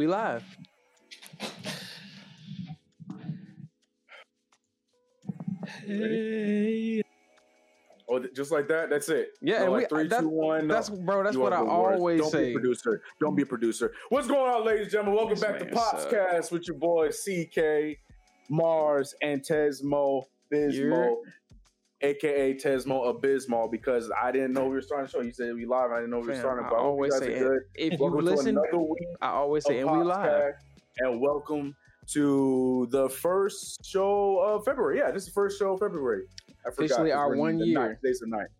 We live. Hey. Oh, just like that. That's it. Yeah, No, and like we, three, that- two, one, no. That's bro. That's You what I are the worst. always Don't Be say. a producer. Don't be a producer. What's going on, ladies and gentlemen? Welcome This back to man suck. Popscast with your boy CK, Mars, and Tesmo Bismo, aka Tesmo Abysmal, because I didn't know we were starting the show. You said we live. I didn't know we were Fam, starting. But I always say, good. if you listen, I always say, and we live. And welcome to the first show of February. Yeah, this is the first show of February. I forgot. Officially our one ninth. year. Today's the ninth.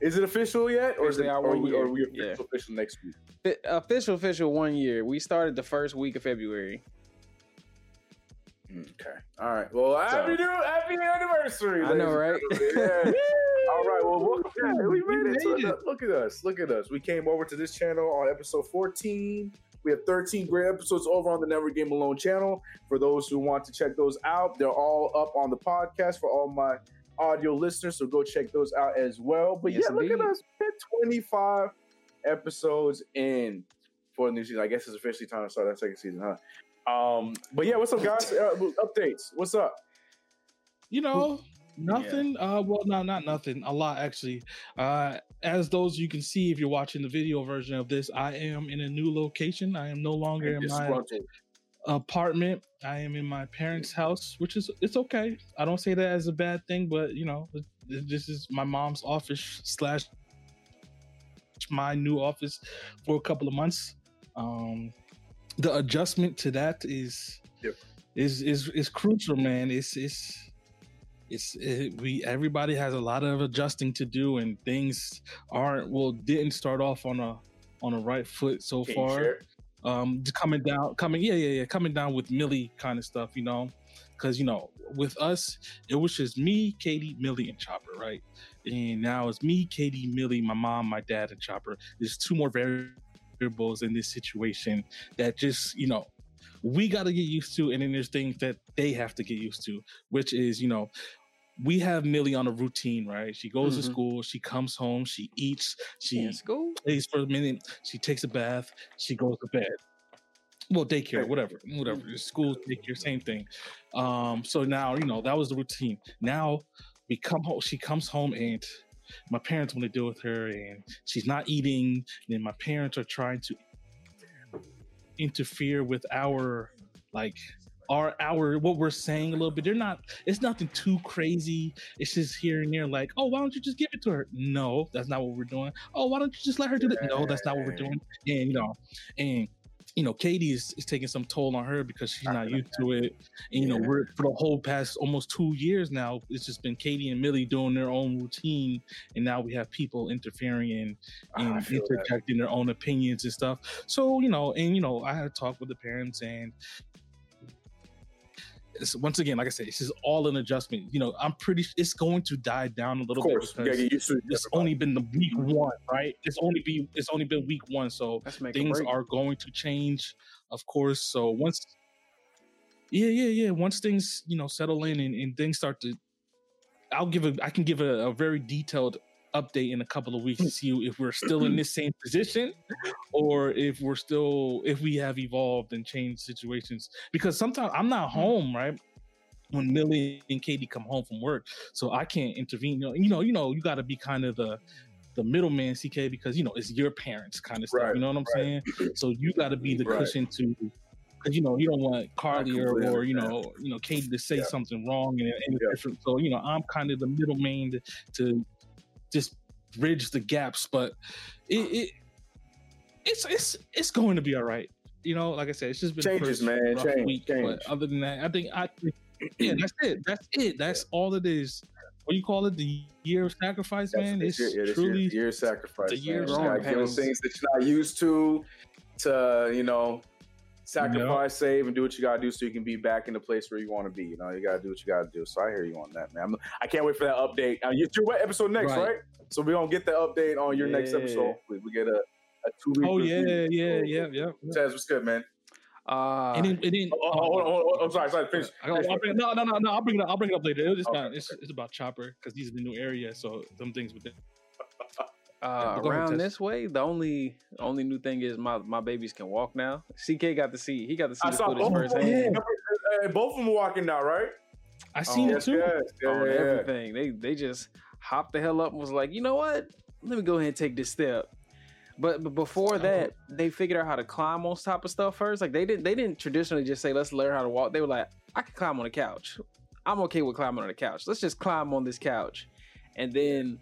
Is it official yet, or is it? our one we, year. or we Yeah. official, official next week? Official, official one year. We started the first week of February. Okay. All right. Well, happy new happy anniversary. I know, right? Yeah. All right. Well, welcome. Yeah, we made it. to made the- Look at us. Look at us. We came over to this channel on episode 14. We have 13 great episodes over on the Never Game Alone channel. For those who want to check those out, they're all up on the podcast for all my audio listeners. So go check those out as well. But Yes, yeah, look at us. We're 25 episodes in for the new season. I guess it's officially time to start that second season, huh? Um, but yeah, what's up, guys? Uh, updates. What's up? You know, nothing. Uh, well, no, not nothing. A lot actually. Uh, as those you can see if you're watching the video version of this, I am in a new location. I am no longer in my Disgruntled. apartment. I am in my parents' house, which is it's okay. I don't say that as a bad thing, but you know, this is my mom's office slash my new office for a couple of months. Um, the adjustment to that is Yep. is is is crucial, man. It's it's it's it, we everybody has a lot of adjusting to do, and things aren't well didn't start off on a on a right foot so Can far. um coming down coming yeah yeah yeah coming down with millie kind of stuff you know? Because you know with us it was just me katie millie and chopper right? And now it's me katie millie my mom my dad and chopper. There's two more variables in this situation that just you know we got to get used to and then there's things that they have to get used to which is you know we have millie on a routine right she goes to Mhm. school she comes home she eats she Let's go. plays for a minute. She takes a bath. She goes to bed. Well, daycare, whatever, whatever. School, daycare, same thing. Um, so now you know that was the routine. Now we come home. She comes home and my parents want to deal with her, and she's not eating. And my parents are trying to interfere with our like our our what we're saying a little bit. They're not. It's nothing too crazy. It's just here and there. Like, oh, why don't you just give it to her? No, that's not what we're doing. Oh, why don't you just let her do that? No, that's not what we're doing. And you know, and you know, Katie is, is taking some toll on her because she's not used to it. And you know, we're for the whole past almost two years now. It's just been Katie and Millie doing their own routine, and now we have people interfering and Ah, and feel that. their own opinions and stuff. So you know, and you know, I had a talk with the parents, and it's, once again, like I said, it's just all an adjustment. You know, I'm pretty. It's going to die down a Of little course, bit you gotta because get used to it. it's only been the week mm-hmm. one, right? It's only be it's only been week one, so things are going to change, of course. So once, yeah, yeah, yeah. Once things you know settle in and, and things start to, I'll give a I can give a, a very detailed update in a couple of weeks to see if we're still in this same position or if we're still if we have evolved and changed situations because sometimes i'm not home right when millie and katie come home from work so i can't intervene you know you know you know you got to be kind of the the middleman ck because you know it's your parents kind of stuff Right, you know what i'm saying so you got to be the Right. cushion to because you know you don't want Carly or, or you know you know Katie to say Yeah. something wrong and, and Yeah. different. So you know I'm kind of the middleman to, to just bridge the gaps, but it, it it's it's it's going to be all right. You know, like I said, it's just been Changes, man. Change, week, change. But other than that, I think I yeah, that's it. That's it. That's all it is. What do you call it? The year of sacrifice, That's- man. It's year, yeah, truly year, year of sacrifice. the year of You gotta give them sacrifice. things that you're not used to. to you know sacrifice, save, and do what you gotta do so you can be back in the place where you want to be. You know, you gotta do what you gotta do. So I hear you on that, man. I'm, I can not wait for that update. Uh, you your what episode next, right. Right. So we gonna get the update on your next episode. Hopefully, we get a, a two week. Oh yeah, yeah, yeah, yeah. Taz, what's good, man? Uh, And then, and then Oh, oh, hold on, hold on, I'm sorry, sorry. Finish. I got, I'll bring, no, no, no, no. I'll bring it. Up, I'll bring it up later. It was just not, it's, it's about Chopper because he's in the new area, so some things with it. Uh, but go ahead, around this way, the only only new thing is my my babies can walk now. CK got to see he got to see I the saw footage both, of them. firsthand Uh, both of them walking now, right? I seen Oh, it Yes, too. yes, yeah, on yeah, yeah. everything. They they just hopped the hell up and was like, you know what? Let me go ahead and take this step. But, but before that, they figured out how to climb on top of stuff first. Like they didn't they didn't traditionally just say let's learn how to walk. They were like, I can climb on a couch. I'm okay with climbing on a couch. Let's just climb on this couch. And then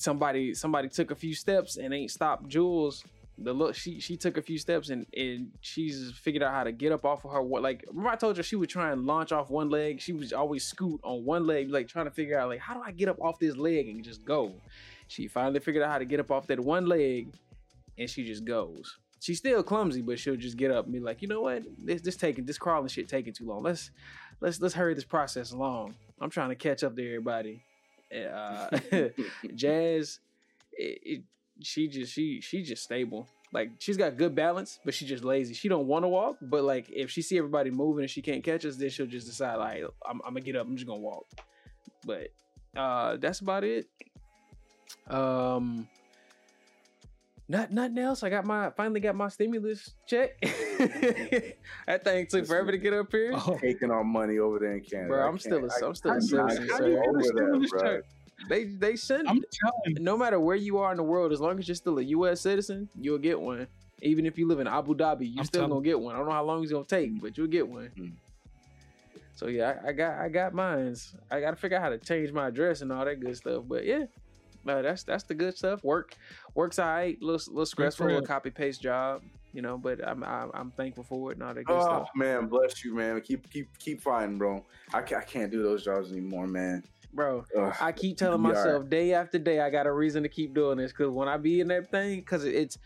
somebody somebody took a few steps and ain't stopped Jules. The look she she took a few steps and and she's figured out how to get up off of her what like remember I told you she would try and launch off one leg. She was always scoot on one leg, like trying to figure out like how do I get up off this leg and just go. She finally figured out how to get up off that one leg and she just goes. She's still clumsy, but she'll just get up and be like, you know what? This this taking this crawling shit taking too long. Let's let's let's hurry this process along. I'm trying to catch up to everybody. Uh, Jazz, it, it, she just she she just stable. Like she's got good balance, but she just lazy. She don't want to walk, but like if she see everybody moving and she can't catch us, then she'll just decide like I'm, I'm gonna get up. I'm just gonna walk. But uh, that's about it. Um, not nothing else. I got my finally got my stimulus check. that thing took forever to get up here. Oh, Taking our money over there in Canada. Bro, I I'm still a, I- I'm still a I'm not citizen, getting sir. over that, Stimulus bro. check. They they send I'm telling. no matter where you are in the world, as long as you're still a U.S. citizen, you'll get one. Even if you live in Abu Dhabi, you I'm still telling- gonna get one. I don't know how long it's gonna take, but you'll get one. Mm. So yeah, I, I got I got mines. I got to figure out how to change my address and all that good stuff. But yeah, uh, that's that's the good stuff. Work works alright. Little little stressful, little copy paste job. You know, but I'm I'm, I'm thankful for it and all that good Oh stuff. man, bless you, man. Keep keep keep fighting, bro. I can't, I can't do those jobs anymore, man. Bro, Ugh. I keep telling all myself day after day I got a reason to keep doing this because when I be in that thing, because it's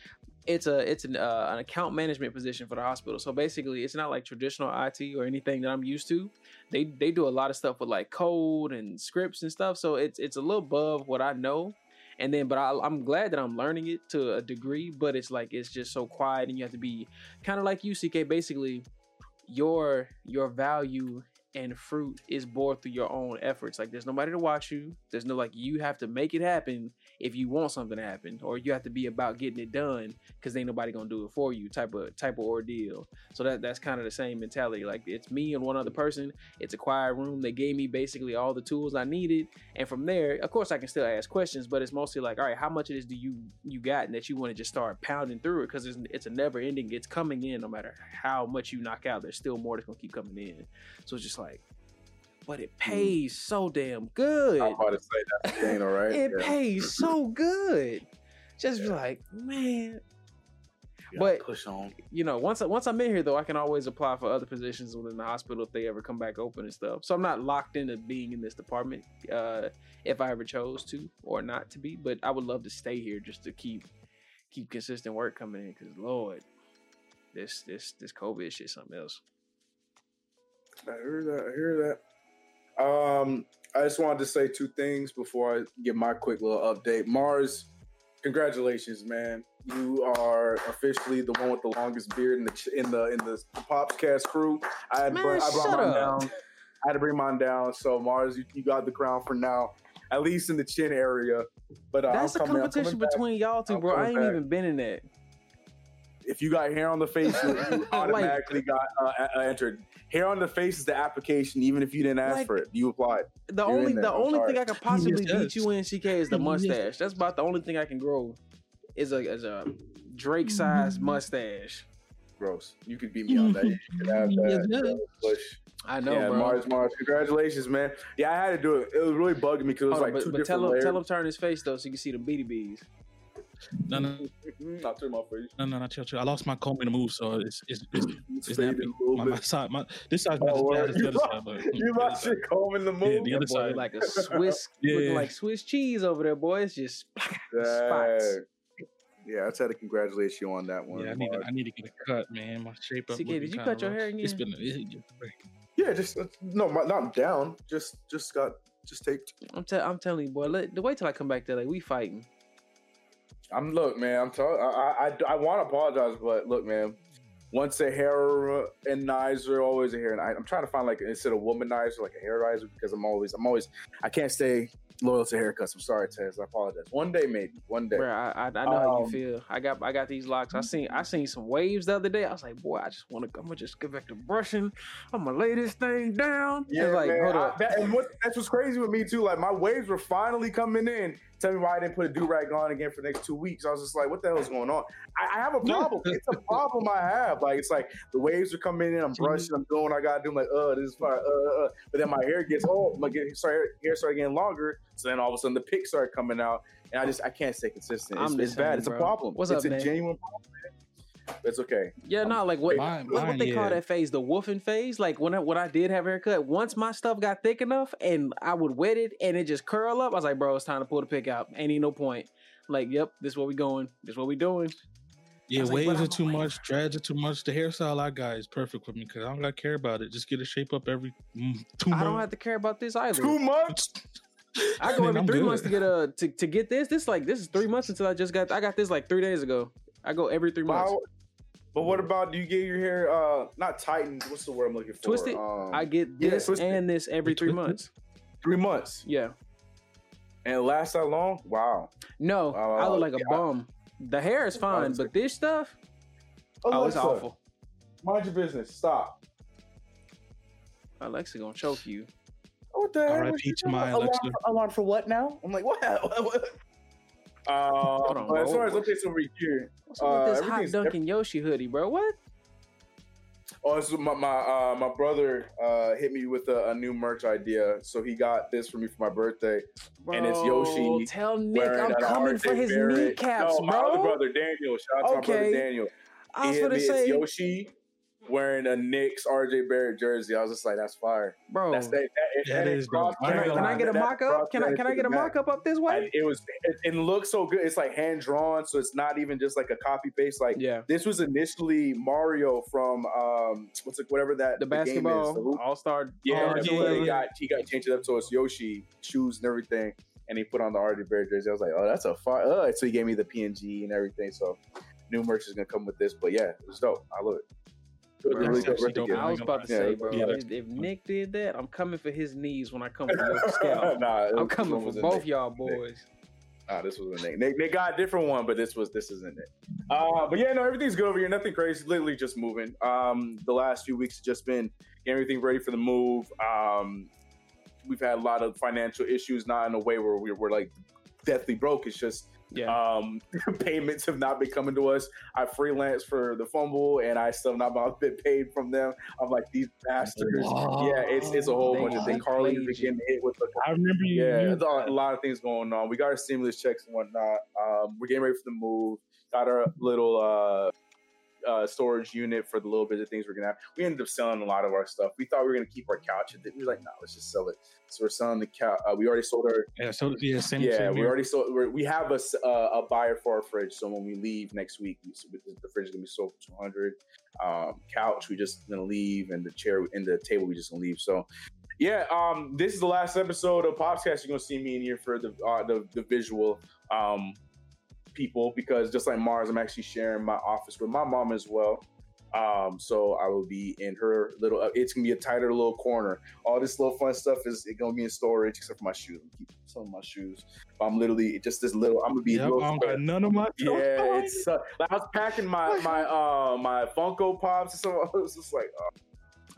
it's a it's an uh, an account management position for the hospital. So basically, it's not like traditional IT or anything that I'm used to. They they do a lot of stuff with like code and scripts and stuff. So it's it's a little above what I know. And then, but I, I'm glad that I'm learning it to a degree. But it's like it's just so quiet, and you have to be kind of like you, CK. Basically, your your value and fruit is born through your own efforts. Like there's nobody to watch you. There's no like you have to make it happen if you want something to happen, or you have to be about getting it done because ain't nobody gonna do it for you. Type of type of ordeal. So that that's kind of the same mentality. Like it's me and one other person. It's a quiet room. They gave me basically all the tools I needed, and from there, of course, I can still ask questions. But it's mostly like, all right, how much of this do you you got, and that you want to just start pounding through it because it's it's a never ending. It's coming in no matter how much you knock out. There's still more that's gonna keep coming in. So it's just like, but it pays so damn good. I'm about to say that's the thing, all right? It Yeah. pays so good. Just be like, man, You but- push on. you know, once I- once I'm in here though, I can always apply for other positions within the hospital if they ever come back open and stuff. So I'm not locked into being in this department uh, if I ever chose to or not to be. But I would love to stay here just to keep keep consistent work coming in. Because Lord, this this this COVID shit something else. I hear that. I hear that. Um, I just wanted to say two things before I give my quick little update. Mars, congratulations, man! You are officially the one with the longest beard in the in the in the Popscast crew. I had Man, br- I brought mine up. down. I had to bring mine down. So Mars, you, you got the crown for now, at least in the chin area. But uh, That's a I'm I'm competition between y'all two, bro. I ain't back. even been in that. If you got hair on the face, you, you Like- automatically got uh, uh, entered. Hair on the face is the application, even if you didn't ask Like- for it. You applied. The You're only the I'm only sorry. thing I could possibly Yes. beat you in CK is the mustache. That's about the only thing I can grow. Is a is a Drake sized mustache. Gross. You could beat me on that. You could have that. Yes, yes. I know, yeah, bro. Mars, Mars. Congratulations, man. Yeah, I had to do it. It was really bugging me because it was Hold on, like but, two but tell him layers. tell him turn his face though, so you can see the beady bees. No, no, Mhm, I'll turn my face. no, no, no, chill, chill. I lost my comb in the move, so it's it's it's, It's it's faded nappy. My, my side, my this side, Oh, my word. side, the other side, but You lost your comb in the move. the other Boy, side. like a Swiss, Yeah. looking like Swiss cheese over there, boy. It's just spots. Yeah, I just had to congratulate you on that one. Yeah, I need to, I need to get a cut, man. My shape up. CK, did you cut your rough. hair It's again? been a, it- Yeah, just uh, no, my, not down. Just just got just taped. I'm, te- I'm telling you, boy. Let, wait till I come back to LA. We fighting. I'm look, man. I'm telling. I I, I, want to apologize, but look, man. Once a hair and nizer, always a hair and I, I'm trying to find like instead of womanizer, like a hair riser because I'm always I'm always I can't stay loyal to haircuts. I'm sorry, Tez. I apologize. One day, maybe one day. Bro, I, I, I know how you Um, feel. I got I got these locks. I seen I seen some waves the other day. I was like, boy, I just want to. I'm gonna just get back to brushing. I'm gonna lay this thing down. Yeah, like, man. hold I- that- and what that's what's crazy with me too. Like my waves were finally coming in. Tell me why I didn't put a do rag on again for the next two weeks. I was just like, what the hell is going on? I, I have a problem. it's a problem I have. Like it's like the waves are coming in. I'm brushing. I'm doing what I gotta do. I'm like, uh, this is fine. Uh, uh. But then my hair gets old. My hair started getting longer. So then all of a sudden the pics started coming out, and I just I can't stay consistent. It's, it's bad. It's a problem. What's it's up, a man? genuine problem. Man. It's okay. Yeah, no, like what Mine- what, what mine, they call that phase, the wolfing phase. Like when I when I did have a haircut, once my stuff got thick enough and I would wet it and it just curl up, I was like, bro, it's time to pull the pick out. Ain't even no point. Like, yep, this is what we going. This is what we doing. Yeah, was like, but waves I'm are too a much, dreads are too much. The hairstyle I got is perfect for me because I don't got to care about it. Just get a shape up every mm, two I don't have to care about this either. Two months. I go every I'm three good. months to get a to, to get this. This like this is three months until I just got I got this like three days ago. I go every three months. Wow. But what about do you get your hair uh not tightened? What's the word I'm looking for? Twisted? Um, I get this twisted. and this every three months. three months Yeah. and it lasts that long. Wow. No, I Uh, look like a yeah. bum. The hair is fine, Honestly. but this stuff, oh, it's awful. Mind your business. Stop. Alexa gonna choke you. What the hell? R.I.P. to my alarm, for, alarm for what now? I'm like, what? what? Uh, on, as bro. far as updates over here, What's Uh, with this hot everything's- Dunkin' Yoshi hoodie, bro? What? oh, so my my uh, my brother uh, hit me with a, a new merch idea, so he got this for me for my birthday. And it's Yoshi Tell Nick I'm coming for his Barrett- kneecaps, no, my bro. other brother Daniel. Shout out to my brother Daniel. I was He gonna me, say, it's Yoshi wearing a Knicks RJ Barrett jersey. I was just like, that's fire. bro. That's that. that, That is dope. can, I, can I get a mock up? Can I can I get a mock up up this way? And it was it, it looks so good. It's like hand drawn, so it's not even just like a copy paste. Like Yeah, this was initially Mario from um what's it whatever that the the basketball hoop. All Star. Yeah, he got he got changed it up to it's Yoshi shoes and everything, and he put on the RJ Barrett jersey. I was like, oh, that's a fire. Uh, so he gave me the PNG and everything. So new merch is gonna come with this, but yeah, it was dope. I love it. Really that's dope actually birthday dope. I was about to Yeah, say, bro, yeah. if, if Nick did that, I'm coming for his knees when I come for your scalp. nah, I'm coming for both Nick. y'all boys. Nah, this was a Nick. Nick. Nick got a different one, but this was this isn't it. Uh, but yeah, no, everything's good over here. Nothing crazy. Literally just moving. Um, the last few weeks have just been getting everything ready for the move. Um, we've had a lot of financial issues, not in a way where we we're like deathly broke. It's just Yeah, um, payments have not been coming to us. I freelance for the fumble, and I still not been paid from them. I'm like these bastards. Wow. Yeah, it's it's a whole They- bunch of things. Played you. getting hit with the I remember you. yeah, there's a lot of things going on. We got our stimulus checks and whatnot. Um, we're getting ready for the move. Got our little uh, uh, storage unit for the little bit of things we're gonna have. We ended up selling a lot of our stuff. We thought we were gonna keep our couch. And we were like, no, let's just sell it. So we're selling the couch. Uh, we already sold our. yeah, so yeah, same. yeah, same we here. already sold. We have a, uh, a buyer for our fridge. So when we leave next week, we, the fridge is gonna be sold for two hundred. Um, couch, we just gonna leave, and the chair and the table, we just gonna leave. So yeah, um, this is the last episode of Popscast. You're gonna see me in here for the uh, the, the visual um, people because just like Mars, I'm actually sharing my office with my mom as well. Um, so I will be in her little. Uh, it's gonna be a tighter little corner. All this little fun stuff is it gonna be in storage except for my shoes. I'm keeping some of my shoes. I'm literally just this little. I'm gonna be. Yep, I little don't square. got none of my. Yeah, it's uh, like I was packing my my uh my Funko Pops and so I was just like, oh,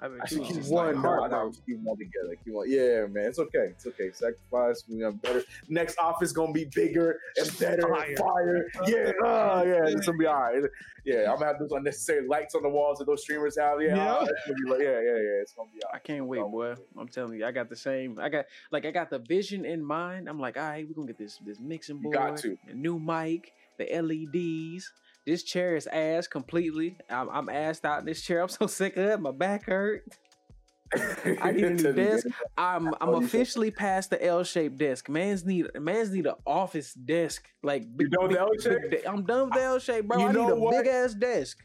I I you keep just one. like No, hard, no, keep them all together. Keep one. Yeah, man, it's okay. It's okay. Sacrifice. We got better. Next office gonna be bigger and better and fire. Yeah, uh, yeah, it's gonna be all right. Yeah, I'm gonna have those unnecessary lights on the walls that those streamers have. Yeah, Yeah. uh, like, yeah, yeah, yeah. It's gonna be all I can't wait, boy. I'm telling you, I got the same. I got like I got the vision in mind. I'm like, all right, we're gonna get this this mixing You board, got to. a new mic, the LEDs. This chair is ass completely. I'm, I'm assed out in this chair. I'm so sick of it. My back hurt. I need a new desk. I'm I'm officially past the L-shaped desk. Man's need man's need an office desk. Like You done with the L-shape? big- I'm done with the L shape, bro. You I need know a what? big ass desk.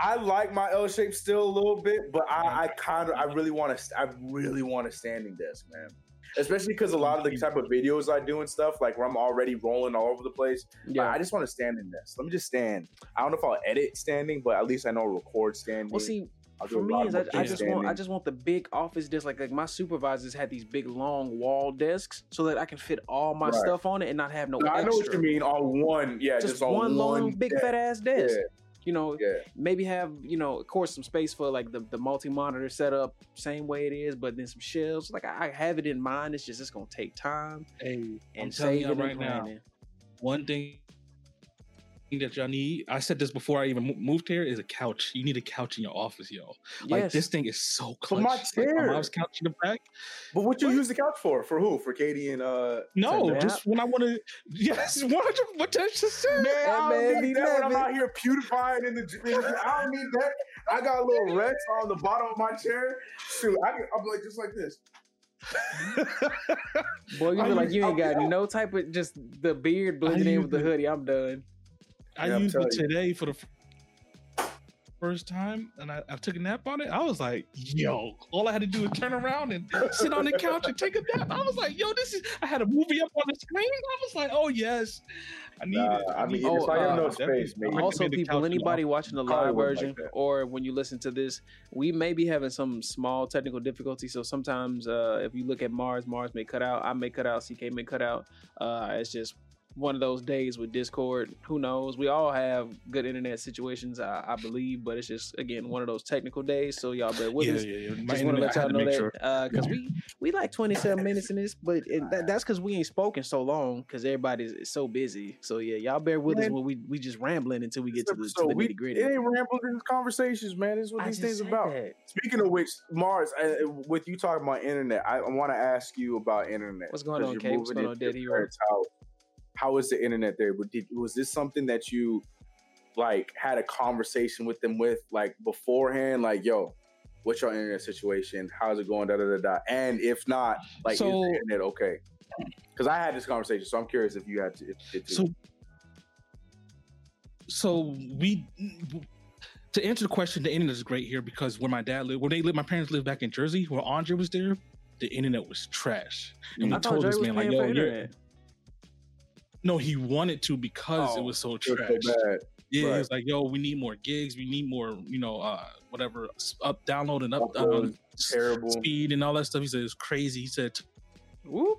I like my L shape still a little bit, but I, I kind of, I really want to, I really want a standing desk, man. Especially because a lot of the type of videos I do and stuff, like where I'm already rolling all over the place. Yeah. Yeah. I just want to stand in this. Let me just stand. I don't know if I'll edit standing, but at least I know record standing. Well, see, for me is I, I just want. I just want the big office desk. Like like my supervisors had these big long wall desks so that I can fit all my Right. stuff on it and not have no. No, I know what you mean. On one, yeah, just, Just, on one long big desk. fat ass desk. Yeah, You know, yeah. maybe have you know of course some space for like the, the multi-monitor setup same way it is but then some shelves like i, I have it in mind it's just it's gonna take time Hey, I'm and telling saving you right now, one thing that y'all need. I said this before I even moved here. Is a couch. You need a couch in your office, yo. Like yes this thing is so But clutch. my Like, chair- my mom's couch in the back. But what you What? use the couch for? For who? For Katie and uh? No, nap? just when I want to. Yes, one hundred. What I just said. Man, I That man don't be need that when I'm living. out here pewdifying in the gym. I don't need that. I got a little rest on the bottom of my chair. Shoot, I can, I'm like just like this. boy you I feel like you ain't got no type of just the beard blending in with the hoodie i'm done I Yeah, used it telling you. today for the first time, and I, I took a nap on it. I was like, "Yo!" All I had to do was turn around and sit on the couch and take a nap. I was like, "Yo, this is." I had a movie up on the screen. I was like, "Oh yes, I need Nah, it." I mean, need Oh, if I have no Definitely. space, maybe. Also people couch in the anybody office. watching the live version like or when you listen to this we may be having some small technical difficulties so sometimes uh if you look at mars mars may cut out i may cut out ck may cut out uh it's just one of those days with discord who knows we all have good internet situations i, I believe but it's just again one of those technical days so y'all bear with yeah, us yeah, yeah. My just want to let y'all know that sure. because we we like 27 minutes in this but it, that, that's because we ain't spoken so long because everybody's is so busy so yeah y'all bear with us when we we just rambling until we get to the, to the nitty gritty it ain't rambling these conversations, man. Is what I these things about. that. Speaking of which, Mars, uh, with you talking about internet, I, I want to ask you about internet. What's going 'cause on, Kate? What's going on, into Dead your Hero? parents' house. How is the internet there? Did, was this something that you like had a conversation with them with like beforehand? Like, yo, what's your internet situation? How's it going? Da da da da. And if not, like, is So- the internet okay? Because I had this conversation, so I'm curious if you had to. If, if So, so we to answer the question, the internet is great here because where my dad lived, where they lived, my parents lived back in Jersey, where Andre was there, the internet was trash. And we I thought told Dre this man like, "Yo, you're-". No, he wanted to because it Oh, was so it trash. so. Yeah, he was like, "Yo, we need more gigs. We need more, you know, uh, whatever, up, download and up, um, terrible. speed and all that stuff." He said it's crazy. He said Whoop.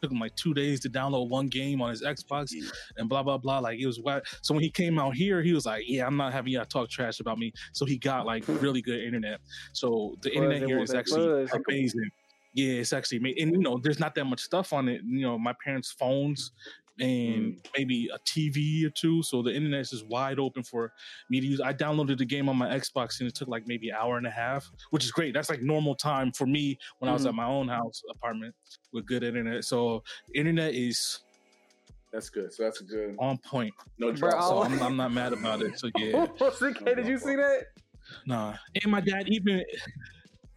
took him like two days to download one game on his Xbox and blah blah blah. Like it was whack. So when he came out here, he was like, "Yeah, I'm not having y'all talk trash about me." So he got like really good internet. So the internet they here is actually buzz. amazing. Yeah, it's actually made, and you know, there's not that much stuff on it. You know, my parents' phones and mm. maybe a TV or two. So the internet is just wide open for me to use. I downloaded the game on my Xbox and it took like maybe an hour and a half, which is great. That's like normal time for me when I was at mm. my own house apartment with good internet. So internet is That's good. So that's a good. on point. No Bro, drop. So. I'm, I'm not mad about it. So yeah, CK, did you see that? nah. And my dad even.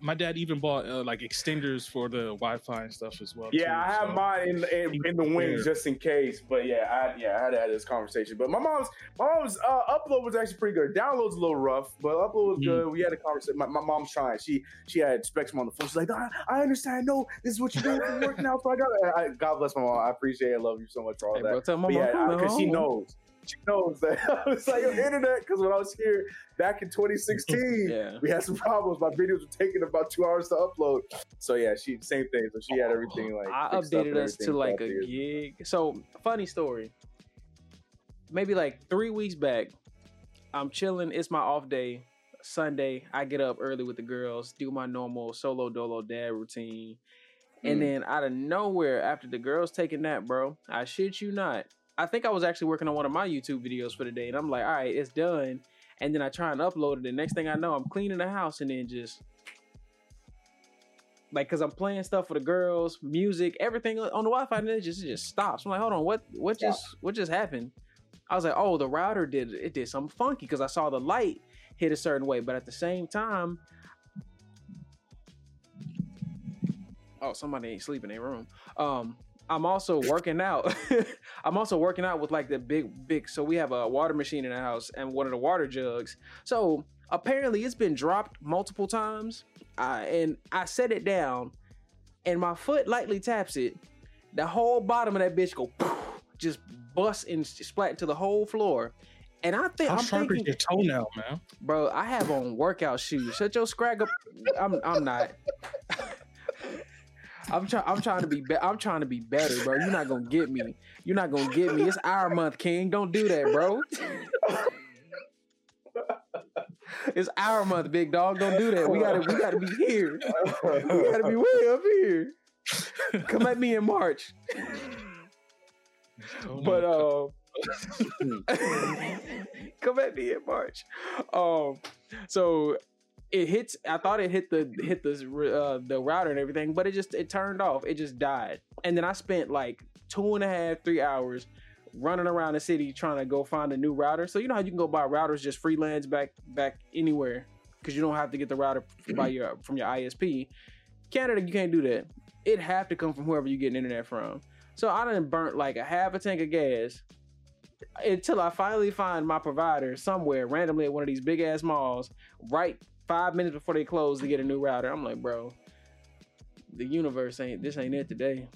My dad even bought uh, like extenders for the Wi-Fi and stuff as well. Yeah, too, I have so- mine in, in in the wings just in case. But yeah, I yeah, I had to have this conversation. But my mom's my mom's uh, upload was actually pretty good. Download's a little rough, but upload was Mm. good. We had a conversation. My, my mom's trying. She she had Spectrum on the phone. She's like, I, I understand. No, this is what you're doing for work now. So I got. I, God bless my mom. I appreciate. it. I love you so much for all Hey, that. bro, tell my mom yeah, because she knows. She knows that I was like on internet because when I was here back in 2016, Yeah. we had some problems. My videos were taking about two hours to upload. So yeah, she same thing. So she had everything like I updated us to like a gig. So funny story. Maybe like three weeks back, I'm chilling. It's my off day. Sunday, I get up early with the girls, do my normal solo dolo dad routine. And Mm. then out of nowhere, after the girls taking nap, bro, I shit you not. I think I was actually working on one of my YouTube videos for the day, and I'm like, all right, it's done. And then I try and upload it. The next thing I know, I'm cleaning the house, and then just like, cause I'm playing stuff for the girls, music, everything on the Wi-Fi, and it just it just stops. I'm like, hold on, what what just what just happened? I was like, oh, the router did it did something funky because I saw the light hit a certain way, but at the same time, Oh, somebody ain't sleeping in their room. Um, I'm also working out. I'm also working out with like the big, big. So we have a water machine in the house and one of the water jugs. So apparently it's been dropped multiple times. Uh, and I set it down, and my foot lightly taps it. The whole bottom of that bitch go poof, just bust and splat to the whole floor. And I think How I'm sharp thinking, is your toenail, man? bro, I have on workout shoes. Shut your scrag up. I'm I'm not. I'm trying. I'm trying to be. be- I'm trying to be better, bro. You're not gonna get me. You're not gonna get me. It's our month, King. Don't do that, bro. it's our month, big dog. Don't do that. We gotta. We gotta be here. We gotta be way up here. Come at me in March. But uh, come at me in March. Um, so it hits. I thought it hit the hit the uh, the router and everything, but it just it turned off. It just died. And then I spent like two and a half, three hours running around the city trying to go find a new router. So you know how you can go buy routers just freelance back back anywhere because you don't have to get the router by your from your ISP. Canada, you can't do that. It have to come from whoever you getting internet from. So I done burnt like a half a tank of gas until I finally find my provider somewhere randomly at one of these big ass malls, right five minutes before they close to get a new router. I'm like, bro, the universe ain't this ain't it today.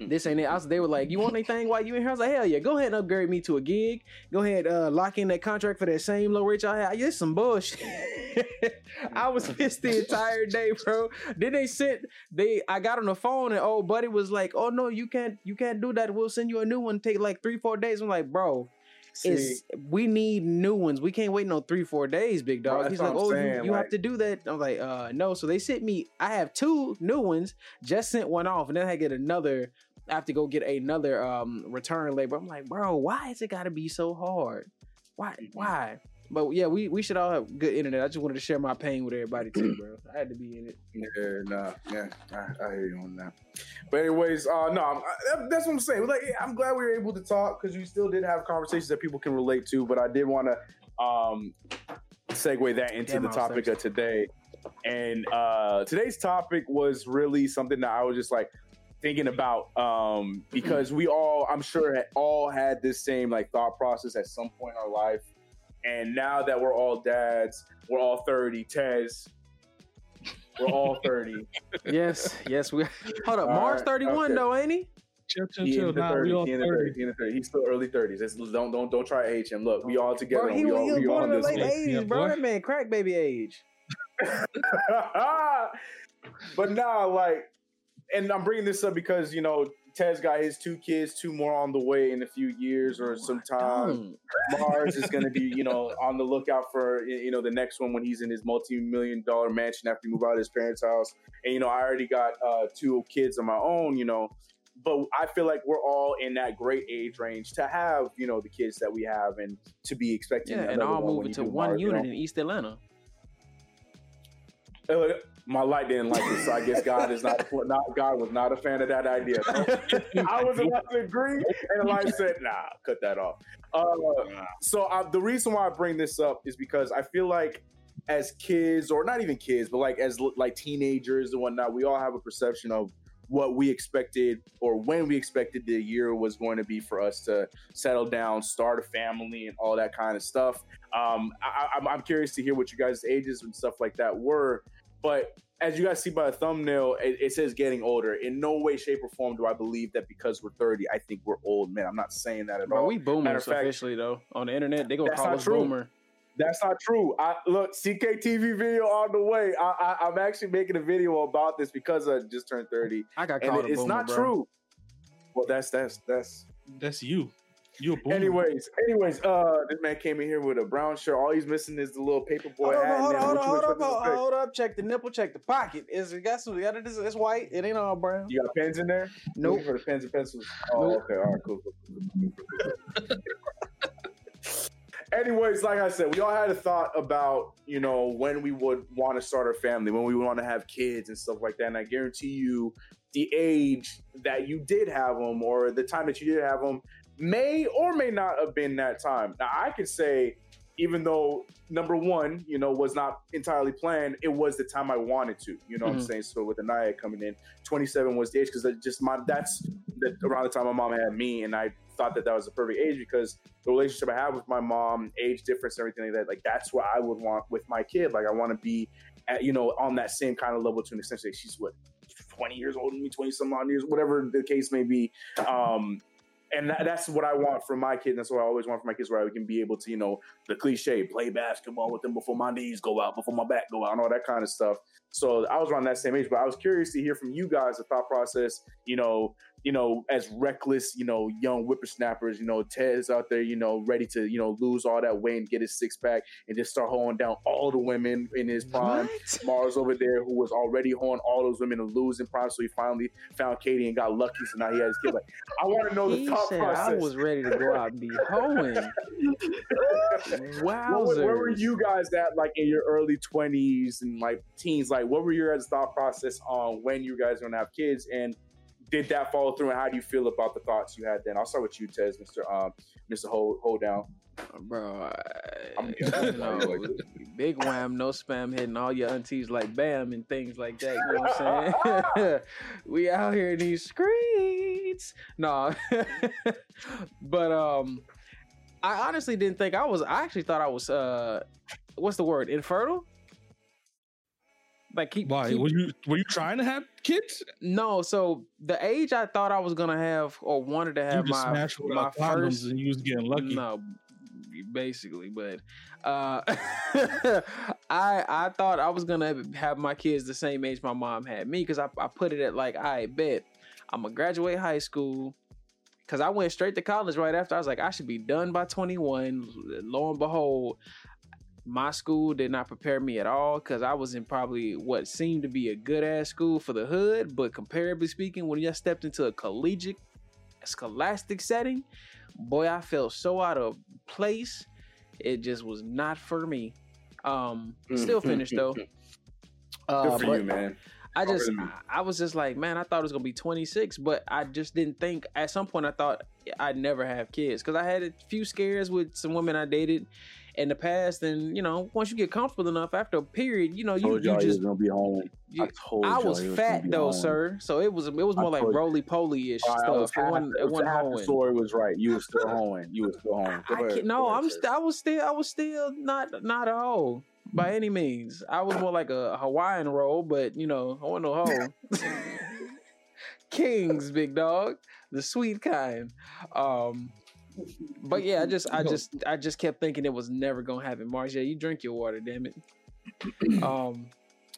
This ain't it. I was, they were like, "You want anything while you in here?" I was like, "Hell yeah! Go ahead and upgrade me to a gig. Go ahead, uh, lock in that contract for that same low rate I had. This some bullshit." I was pissed the entire day, bro. Then they sent they. I got on the phone and old buddy was like, "Oh no, you can't. You can't do that. We'll send you a new one. Take like three, four days." I'm like, "Bro, See, it's we need new ones. We can't wait no three, four days, big dog. that's He's like, oh, saying, you, you have to do that. I'm like, uh, no. So they sent me. I have two new ones. Just sent one off, and then I get another. I have to go get another um return label. I'm like, bro, why is it got to be so hard? Why? Why? But yeah, we, we should all have good internet. I just wanted to share my pain with everybody too, bro. I had to be in it. Yeah, nah, yeah, I, I hear you on that. But anyways, uh, no, I'm- that- that's what I'm saying. Like, I'm glad we were able to talk because we still did have conversations that people can relate to. But I did want to um, segue that into Damn, the topic of today. And uh, today's topic was really something that I was just like thinking about um, because we all, I'm sure, all had this same like thought process at some point in our life. And now that we're all dads, we're all 30, Tez, we're all 30. Yes, yes. We hold up. All Mars right, 31 okay. though, ain't he? Chill, chill, He chill. in Nah, we 30s. all He in the 30s. He in the 30s. He's still early 30s. It's, don't don't don't try age him. Look, we all together. Bro, he, we was- all, he was we all born in the late 80s, Yeah, bro. boy. That man crack baby age. but nah, like, and I'm bringing this up because you know Tez got his two kids, two more on the way in a few years or some time. Mars is going to be, you know, on the lookout for, you know, the next one when he's in his multi-million dollar mansion after he moved out of his parents' house. And you know, I already got uh, two kids of my own, you know, but I feel like we're all in that great age range to have, you know, the kids that we have and to be expecting. Yeah, and another I'll one when move you unit know. in East Atlanta. Uh, my light didn't like it, so I guess God is not, not God was not a fan of that idea. I was about to agree, and light said, "Nah, cut that off." Uh, so uh, the reason why I bring this up is because I feel like as kids, or not even kids, but like as like teenagers and whatnot, we all have a perception of what we expected or when we expected the year was going to be for us to settle down, start a family, and all that kind of stuff. Um, I, I'm, I'm curious to hear what you guys' ages and stuff like that were. But as you guys see by the thumbnail, it, it says getting older. In no way, shape, or form do I believe that because we're 30, I think we're old. Man, I'm not saying that at Bro, all. we Matter boomers fact- officially though. On the internet, they gonna That's call not us true. boomer. That's not true. I look CKTV video on the way. I, I, I'm actually making a video about this because I just turned 30, I got called it- a it's boomer, not bro. true. Well, that's that's that's. That's you. You a boomer. Anyways, anyways, uh, this man came in here with a brown shirt. All he's missing is the little paper boy Hold hat. hold and on, hold what on, you hold up, hold, hold up. Check the nipple, check the pocket. Is it got some? Got it, it's, it's white. It ain't all brown. You got pens in there? Nope. For the pens and pencils. Oh, Nope. okay. All right, cool. cool, cool, cool, cool, cool. Anyways, like I said, we all had a thought about, you know, when we would want to start our family, when we would want to have kids and stuff like that. And I guarantee you, the age that you did have them or the time that you did have them may or may not have been that time. Now, I could say even though number one, you know, was not entirely planned, it was the time I wanted to. You know what I'm Mhm. saying? So with Anaya coming in, 27 was the age because just my that's the, around the time my mom had me, and I thought that that was the perfect age because the relationship I have with my mom, age difference, and everything like that, like that's what I would want with my kid. Like I want to be, at, you know, on that same kind of level to an extent. Like, she's what 20 years older than me, 20 some odd years, whatever the case may be. Um, and that, that's what I want for my kid. And that's what I always want for my kids, where I can be able to, you know, the cliche, play basketball with them before my knees go out, before my back go out, and all that kind of stuff. So I was around that same age, but I was curious to hear from you guys the thought process, you know, you know, as reckless, you know, young whippersnappers, you know, Ted's out there, you know, ready to, you know, lose all that weight and get his six pack and just start holding down all the women in his prime. What? Mars over there who was already holding all those women and losing prime, so he finally found Katie and got lucky. So now he has his kid. Like, I want to know the He thought said process. I was ready to go out and be hoeing. Where, were- where were you guys at, like in your early twenties and like teens? Like, what were your guys' thought process on when you guys are gonna have kids, and did that follow through? And how do you feel about the thoughts you had then? I'll start with you, Tez, Mister um, Mister Hold Hold Down. Bro, I'm- you know, big wham, no spam hitting all your aunties like bam and things like that. You know what I'm saying? we out here in these streets. No, but um, I honestly didn't think I was. I actually thought I was. uh What's the word? Infertile. Like keep, Why keep were you were you trying to have kids? no. So the age I thought I was gonna have or wanted to You have my my first and you was getting lucky. no, basically, but uh, I I thought I was gonna have my kids the same age my mom had me because I, I put it at like I bet I'm gonna graduate high school because I went straight to college right after. I was like I should be done by 21. Lo and behold. My school did not prepare me at all because I was in probably what seemed to be a good ass school for the hood, but comparably speaking, when you stepped into a collegiate, scholastic setting, boy, I felt so out of place. It just was not for me. Um, still finished though. Uh, Good for but you, man. I just, I, I was just like, man, I thought it was gonna be 26, but I just didn't think. At some point, I thought I'd never have kids because I had a few scares with some women I dated in the past, and you know, once you get comfortable enough, after a period, you know, you, you just. gonna be home. You, I told I was he was fat though, home. sir. So it was it was more like roly poly ish All right, I was stuff. It wasn't it it was wasn't half the story was right. You were still hoeing. You were still hoeing. I no, I'm st- I was still I was still not not a hoe by any means. I was more like a Hawaiian roll, but you know, I want no hoe. Kings, big dog, the sweet kind. Um, but yeah, I just I just I just kept thinking it was never gonna happen. Marcia, you drink your water, damn it. Um,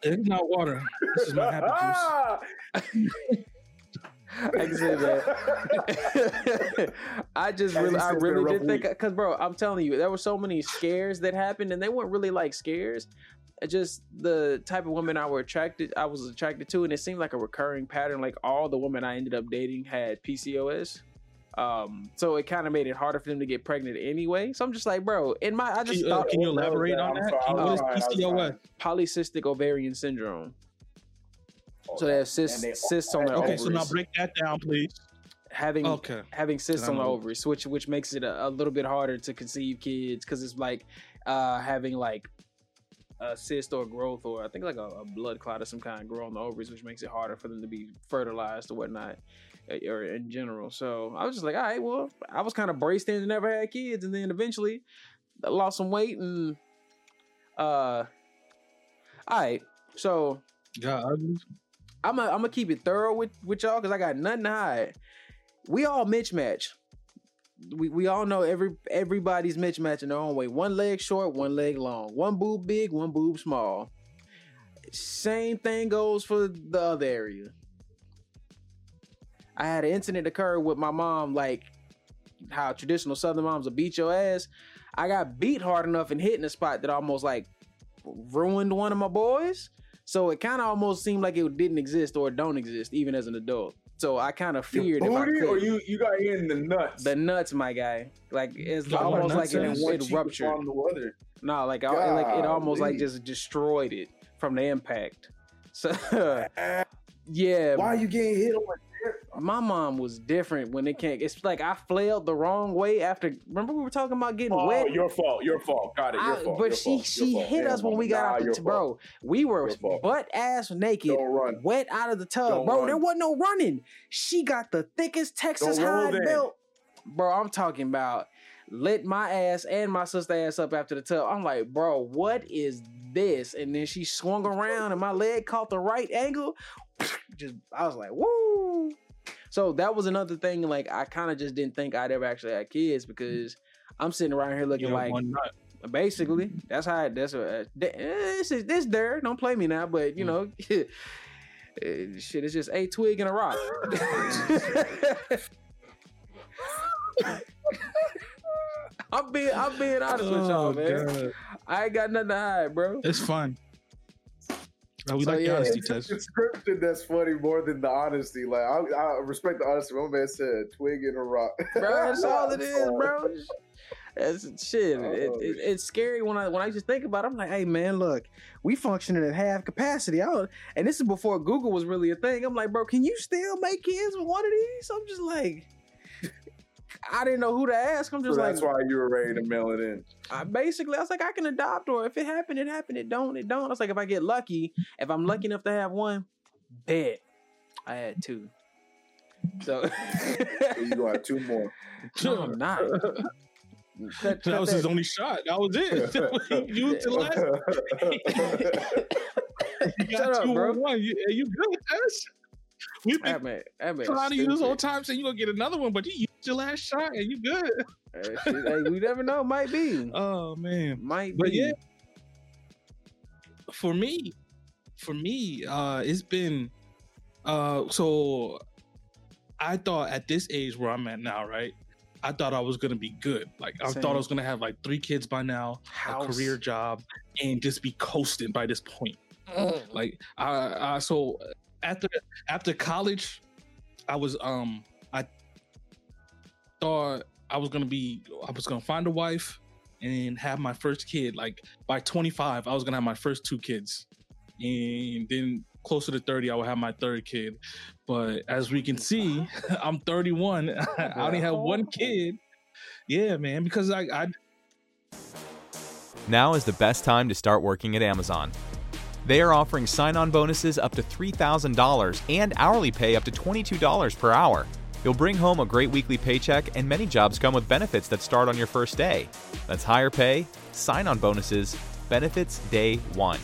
It's not water. This is my happy juice. I can say that. I just really, I said, it's been a really did think, because bro, I'm telling you, there were so many scares that happened, and they weren't really like scares. Just the type of women I were attracted, I was attracted to, and it seemed like a recurring pattern. Like all the women I ended up dating had PCOS. Um, so it kind of made it harder for them to get pregnant anyway. So I'm just like, bro, in my, I Can just uh, can you What level is elaborate on that? sorry, Can you- I what was is trying, I was PCOS? polycystic ovarian syndrome. So they have cysts, they- cysts on their ovaries. Okay, ovaries. so now break that down, please. having Okay. having cysts on the ovaries, which which makes it a, a little bit harder to conceive kids because it's like uh, having like a cyst or growth or I think like a, a blood clot of some kind grow on the ovaries, which makes it harder for them to be fertilized or whatnot, uh, or in general. So I was just like, all right, well, I was kind of braced in and never had kids, and then eventually I lost some weight and uh, all right, so God, I'm gonna I'm gonna keep it thorough with with y'all because I got nothing to hide. We all mismatch. We we all know every everybody's mismatch in their own way. One leg short, one leg long. One boob big, one boob small. Same thing goes for the other area. I had an incident occur with my mom, like how traditional Southern moms will beat your ass. I got beat hard enough and hit in a spot that almost like ruined one of my boys. So it kind of almost seemed like it didn't exist or don't exist, even as an adult. So I kind of Your feared if I could. or you you got hit in the nuts. the nuts, my guy. Like it's Got almost like it, in? It ruptured. upon the other. No, like I, like it almost like just destroyed it from the impact. So yeah, Why are you getting hit over there? My mom was different when it came. It's like I flailed the wrong way after. Remember we were talking about getting Oh, wet. your fault. Your fault. Got it. Your I- fault. but your she fault, she fault. hit us when we got nah, out the your t- bro. We were butt ass naked, wet out of the tub, Don't bro. run. There wasn't no running. She got the thickest Texas hide belt, bro. I'm talking about lit my ass and my sister ass up after the tub. I'm like, bro, what is this? And then she swung around and my leg caught the right angle. Just I was like, woo. So that was another thing. Like I kind of just didn't think I'd ever actually have kids because I'm sitting around here looking like basically that's how it, that's what uh, eh, this is this there don't play me now but you know eh, shit it's just a twig and a rock i'm being i'm being honest with y'all Oh, man God. i ain't got nothing to hide bro It's fun. Uh, we So, like the yeah. honesty It's test. description that's funny more than the honesty. Like I, I respect the honesty. My man said twig in a rock. bro that's all it is Oh, bro That's shit. It, Oh, it, it's scary when I when I just think about it. I'm like, hey man, look, we functioning at half capacity. I don't, and this is before Google was really a thing. I'm like, bro, can you still make kids with one of these? I'm just like, I didn't know who to ask. I'm So just like, that's why you were ready to mail it in. I basically, I was like, I can adopt, or if it happened, it happened. It don't, it don't. I was like, if I get lucky, if I'm lucky enough to have one, bet I had two. So So you gonna have two more. no, I'm not. Cut- That cut was his only shot. That was it. he used the last. You Shut got up, two bro. on one. You, you good, Tez? We've been That man, that man. trying to use this whole time saying you're gonna get another one, but you used your last shot and you good. Uh, shit, hey, we never know. Might be. Oh man. Might But be. yeah, for me, for me, uh, it's been uh so I thought at this age where I'm at now, right? I thought I was gonna be good. Like I Same. thought I was gonna have like three kids by now, House. a career job, and just be coasting by this point. Like I, I so after after college, I was um I thought I was gonna be I was gonna find a wife and have my first kid. Like by 25, I was gonna have my first two kids, and then closer to 30, I will have my third kid. But as we can see, I'm 31. I only have one kid. Yeah, man, because I, I Now is the best time to start working at Amazon. They are offering sign on bonuses up to $3,000 and hourly pay up to $22 per hour. You'll bring home a great weekly paycheck, and many jobs come with benefits that start on your first day. That's higher pay, sign on bonuses, benefits day one.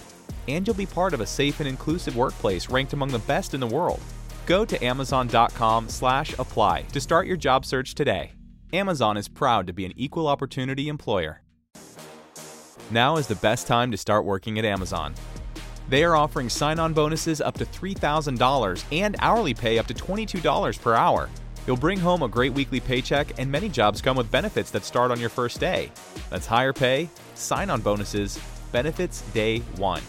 And you'll be part of a safe and inclusive workplace ranked among the best in the world. Go to amazon.com slash apply to start your job search today. Amazon is proud to be an equal opportunity employer. Now is the best time to start working at Amazon. They are offering sign on bonuses up to $3,000 and hourly pay up to $22 per hour. You'll bring home a great weekly paycheck, and many jobs come with benefits that start on your first day. That's higher pay, sign on bonuses, benefits day one.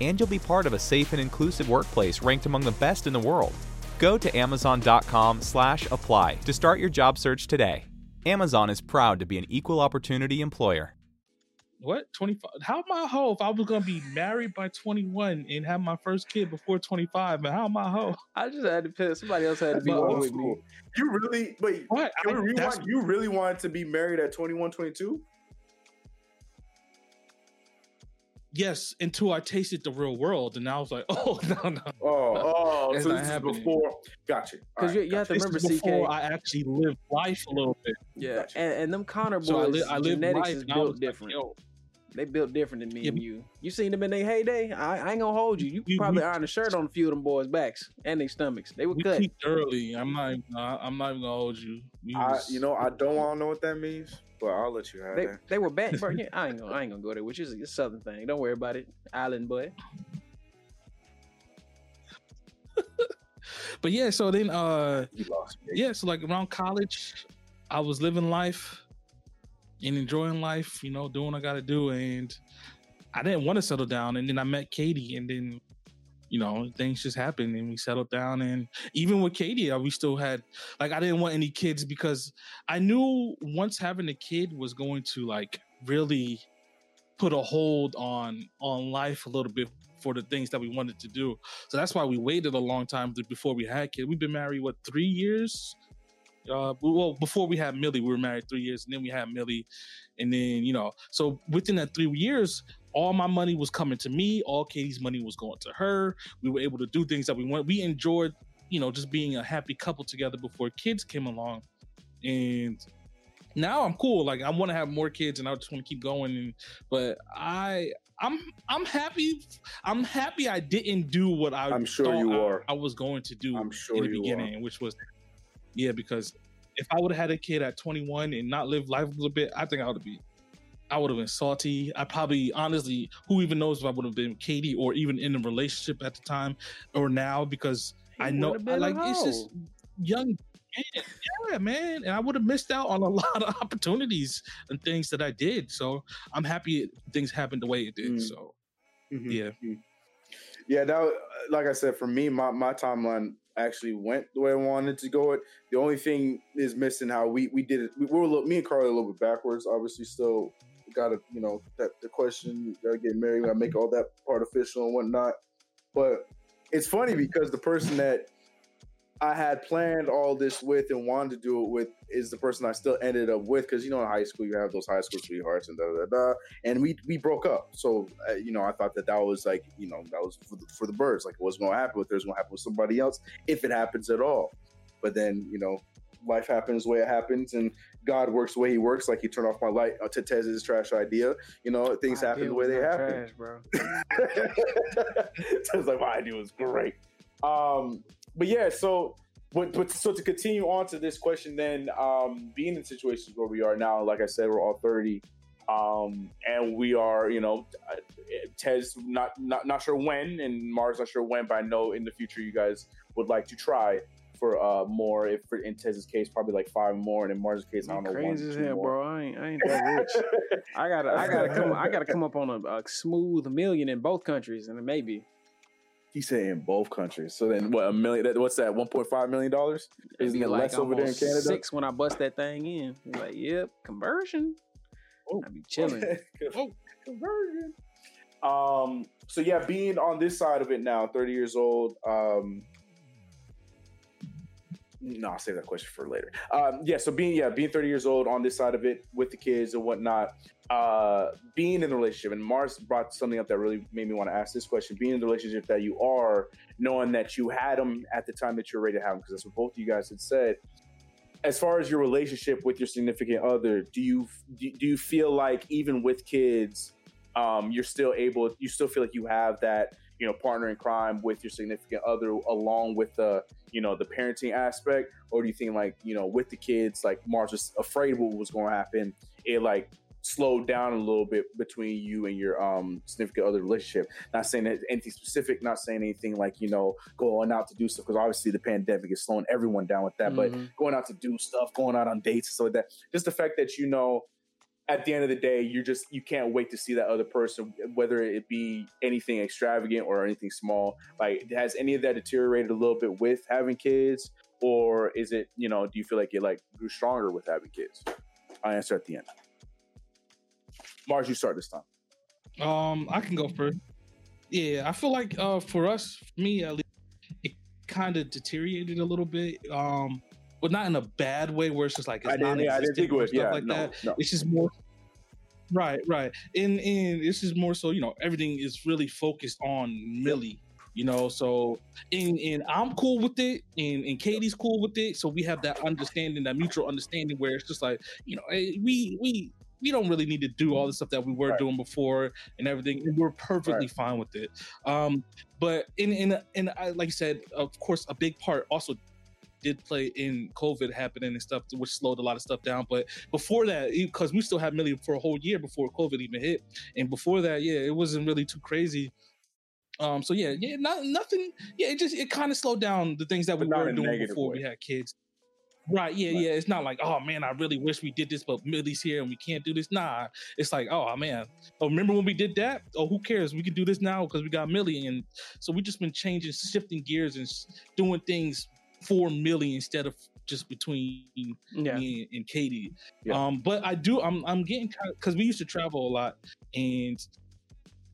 And you'll be part of a safe and inclusive workplace ranked among the best in the world. Go to amazon.com slash apply to start your job search today. Amazon is proud to be an equal opportunity employer. What 25? How am I hoe if I was gonna be married by 21 and have my first kid before 25? Man, how am I hoe? I just had to pick. Somebody else had to be But on Old with me. school. You really wait. What? Can we I- that's- rewind? You really wanted to be married at 21, 22? yes, until I tasted the real world, and I was like, oh no, no. Oh, oh, so this is before. Gotcha. Because All you, right, you have to This remember, is before CK. I actually lived life a little bit. yeah, Gotcha. and, and them Connor boys, So I, li- I lived genetics life, is and I built was like, different. yo, they built different than me Yeah, and you. You seen them in their heyday? I, I ain't gonna hold you. You We- probably we- ironed a shirt on a few of them boys' backs and their stomachs. They were we cut. peaked early. I'm not. even- I'm not even gonna hold you. We I, was- you know, I don't want to know what that means, but I'll let you have They that. they were bad, bro. Yeah, I ain't gonna I ain't gonna go there. Which is a southern thing. Don't worry about it, island boy. But yeah, so then uh You lost me. yeah, so like around college, I was living life and enjoying life, you know, doing what I gotta do. And I didn't want to settle down. And then I met Katie and then you know, things just happened and we settled down. And even with Katie, uh, we still had like I didn't want any kids because I knew once having a kid was going to like really put a hold on on life a little bit for the things that we wanted to do. So that's why we waited a long time before we had kids. We've been married what three years? Uh, well, before we had Millie, we were married three years, and then we had Millie, and then you know, so within that three years, all my money was coming to me. All Katie's money was going to her. We were able to do things that we want. We enjoyed, you know, just being a happy couple together before kids came along, and now I'm cool. Like I want to have more kids, and I just want to keep going. And, but I, I'm, I'm happy. I'm happy I didn't do what I. I'm sure you I, are. I was going to do. I'm sure in the beginning, are. which was, yeah, because if I would have had a kid at 21 and not lived life a little bit, I think I would be. I would have been salty. I probably, honestly, who even knows if I would have been Katie or even in a relationship at the time or now because I know, I, like, it's just young man, yeah, man, and I would have missed out on a lot of opportunities and things that I did. So I'm happy things happened the way it did. Mm. So Mhm. yeah, Yeah, now, like I said, for me, my, my timeline actually went the way I wanted to go. It. The only thing is missing how we, we did it. We were a little, me and Carly a little bit backwards. Obviously, still got to you know that the question, got to get married, got to make all that part official and whatnot. But it's funny because the person that I had planned all this with and wanted to do it with is the person I still ended up with because you know in high school you have those high school sweethearts and da da da, and we we broke up. So uh, you know I thought that that was like you know that was for the, for the birds. Like what's going to happen with her going to happen with somebody else if it happens at all. But then you know life happens the way it happens and God works the way He works. Like He turned off my light uh, to Tez's trash idea. You know things My happen the way they happen. trash, bro. Sounds like my idea was great. Um, but yeah, so but, but so to continue on to this question, then um, being in situations where we are now, like I said, we're all thirty, um, and we are, you know, Tez not not not sure when, and Mars not sure when, but I know in the future you guys would like to try for uh more. If for, in Tez's case, probably like five more, and in Mars' case, I don't know, Crazy as hell, bro. I ain't, I ain't that rich. I gotta, I gotta come, I gotta come up on a, a smooth million in both countries, and maybe He said in both countries. So then, what a million? that- What's that? One point five million dollars? Isn't it like less over there in Canada? Six when I bust that thing in. Be like, yep, conversion. Oh. I'd be chilling. oh, conversion. Um. So yeah, being on this side of it now, thirty years old. Um. No, I'll save that question for later. Um, yeah, so being yeah, being 30 years old on this side of it with the kids and whatnot, uh, being in the relationship, and Mars brought something up that really made me want to ask this question. Being in the relationship that you are, knowing that you had them at the time that you were ready to have them, because that's what both of you guys had said. As far as your relationship with your significant other, do you do you feel like even with kids, um, you're still able, you still feel like you have that you know partner in crime with your significant other along with the you know the parenting aspect? Or do you think like you know with the kids like mars was afraid what was going to happen it like slowed down a little bit between you and your um significant other relationship? Not saying that anything specific not saying anything like you know going out to do stuff because obviously the pandemic is slowing everyone down with that but Mhm. going out to do stuff going out on dates and stuff like that. Just the fact that you know at the end of the day, you're just you can't wait to see that other person, whether it be anything extravagant or anything small. Like, has any of that deteriorated a little bit with having kids, or is it you know? Do you feel like it like grew stronger with having kids? I answer at the end. Mars, you start this time. Um, I can go first. Yeah, I feel like uh for us, me at least, it kind of deteriorated a little bit. Um, but not in a bad way where it's just like it's I didn't, yeah, I didn't non-existent think it or was. stuff Yeah, like no, that. no. It's just more right, right. And and this is more so, you know, everything is really focused on Millie. You know, so and and I'm cool with it, and and Katie's cool with it. So we have that understanding, that mutual understanding, where it's just like, you know, eh, we we we don't really need to do all the stuff that we were Right. doing before and everything. And we're perfectly fine with it. Um, but in in I, like you said, of course, a big part also did play in COVID happening and stuff, which slowed a lot of stuff down. But before that, because we still had Millie for a whole year before COVID even hit, and before that, yeah, it wasn't really too crazy. Um, so yeah, yeah, not nothing. Yeah, it just it kind of slowed down the things that we were doing before way. we had kids. Right, yeah, Right. yeah. It's not like, oh man, I really wish we did this, but Millie's here and we can't do this. Nah, it's like, oh man, oh remember when we did that? Oh, who cares? We can do this now because we got Millie, and so we just been changing, shifting gears and doing things for Millie instead of just between Yeah. me and, and Katie. Yeah. Um, but I do, I'm, I'm getting because we used to travel a lot, and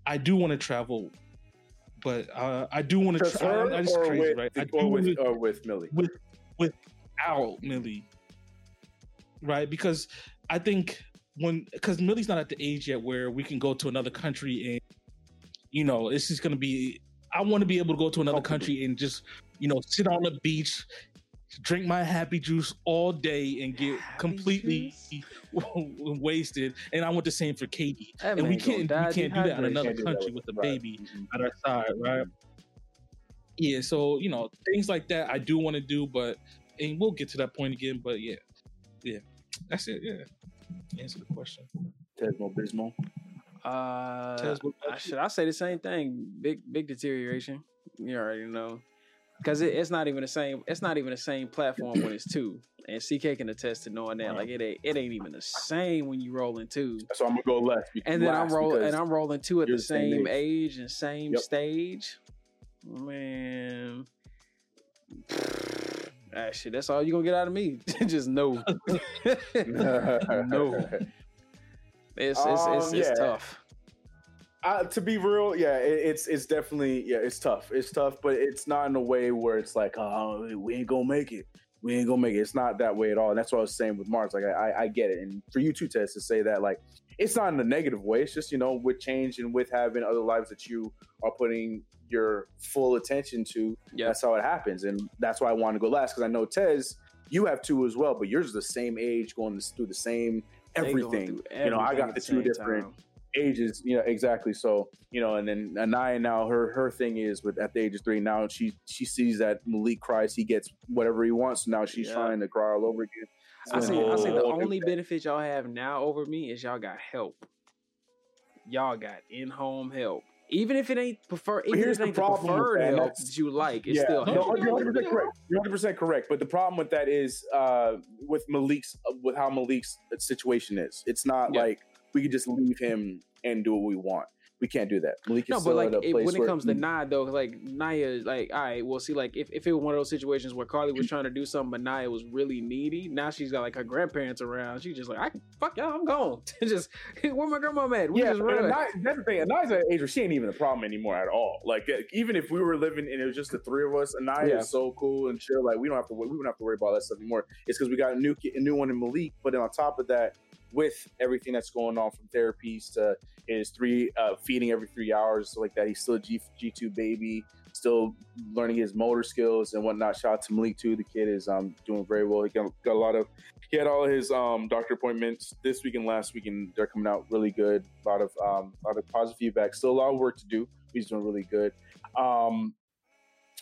I do want to travel but uh, I do want to try. her I just crazy, with, right? I do or, with, wanna- or with Millie. with without Millie, right? Because I think when because Millie's not at the age yet where we can go to another country and you know it's just gonna be. I want to be able to go to another country and just you know sit on the beach, drink my happy juice all day and get Happy completely wasted. And I want the same for Katie. That and we man gonna can't we can't do that in another Can't do that country with- with a right. baby Mhm. at our side, right? Yeah, so you know things like that I do want to do, but and we'll get to that point again. But yeah, yeah, that's it. Yeah, answer the question. Tesmo Bismo. Uh, Tez, what I about you? should I say the same thing? Big big deterioration. You already know, because it, it's not even the same. It's not even the same platform when it's two. And CK can attest to knowing that. Right. Like it ain't it ain't even the same when you roll in two. So I'm gonna go left. And then I'm rolling and I'm rolling two at the same same age. age and same Yep. stage. Man. Ah, shit, that's all you gonna get out of me. Just no. no. It's it's it's, Um, it's yeah. tough. Uh, to be real, yeah, it, it's it's definitely yeah, it's tough. It's tough, but it's not in a way where it's like, oh, we ain't gonna make it. We ain't gonna make it. It's not that way at all. And that's what I was saying with Mars. Like, I, I- I get it, and for you too, Tez, to say that, like, it's not in a negative way. It's just you know, with change and with having other lives that you are putting your full attention to, Yeah. that's how it happens, and that's why I want to go last because I know Tez, you have two as well, but yours is the same age, going through the same They going everything. You know, I got the two different time. Ages you know exactly so you know and then anaya now her her thing is with at the age of three now she she sees that malik cries he gets whatever he wants so now she's Yeah. trying to cry all over again I say, I say the only benefit y'all have now over me is y'all got help. Y'all got in home help. Even if it ain't prefer, even here's if it ain't the problem preferred that, help that you like, it's yeah still no, help. you're 100 percent correct you're 100 percent correct but the problem with that is uh with malik's with how malik's situation is it's not Yeah. like we could just leave him and do what we want we can't do that malik is No, but like it, when it comes to Nia though, like Nia, like all right, we'll see, like if, if it was one of those situations where Carly was trying to do something, but Nia was really needy, now she's got like her grandparents around. She's just like, I fuck y'all, I'm gone. just where my grandma at? We yeah, just run. That's the thing. Anaya's at age where she ain't even a problem anymore at all. Like even if we were living and it was just the three of us, Anaya Yeah. is so cool and chill. Like we don't have to we don't have to worry about that stuff anymore. It's because we got a new a new one in Malik. But then on top of that, with everything that's going on from therapies to his three uh, feeding every three hours, so like that, he's still a G G-tube baby. Still learning his motor skills and whatnot. Shout out to Malik too. The kid is um doing very well. He got, got a lot of he had all his um, doctor appointments this week and last week, and they're coming out really good. A lot of um, a lot of positive feedback. Still a lot of work to do. He's doing really good. Um,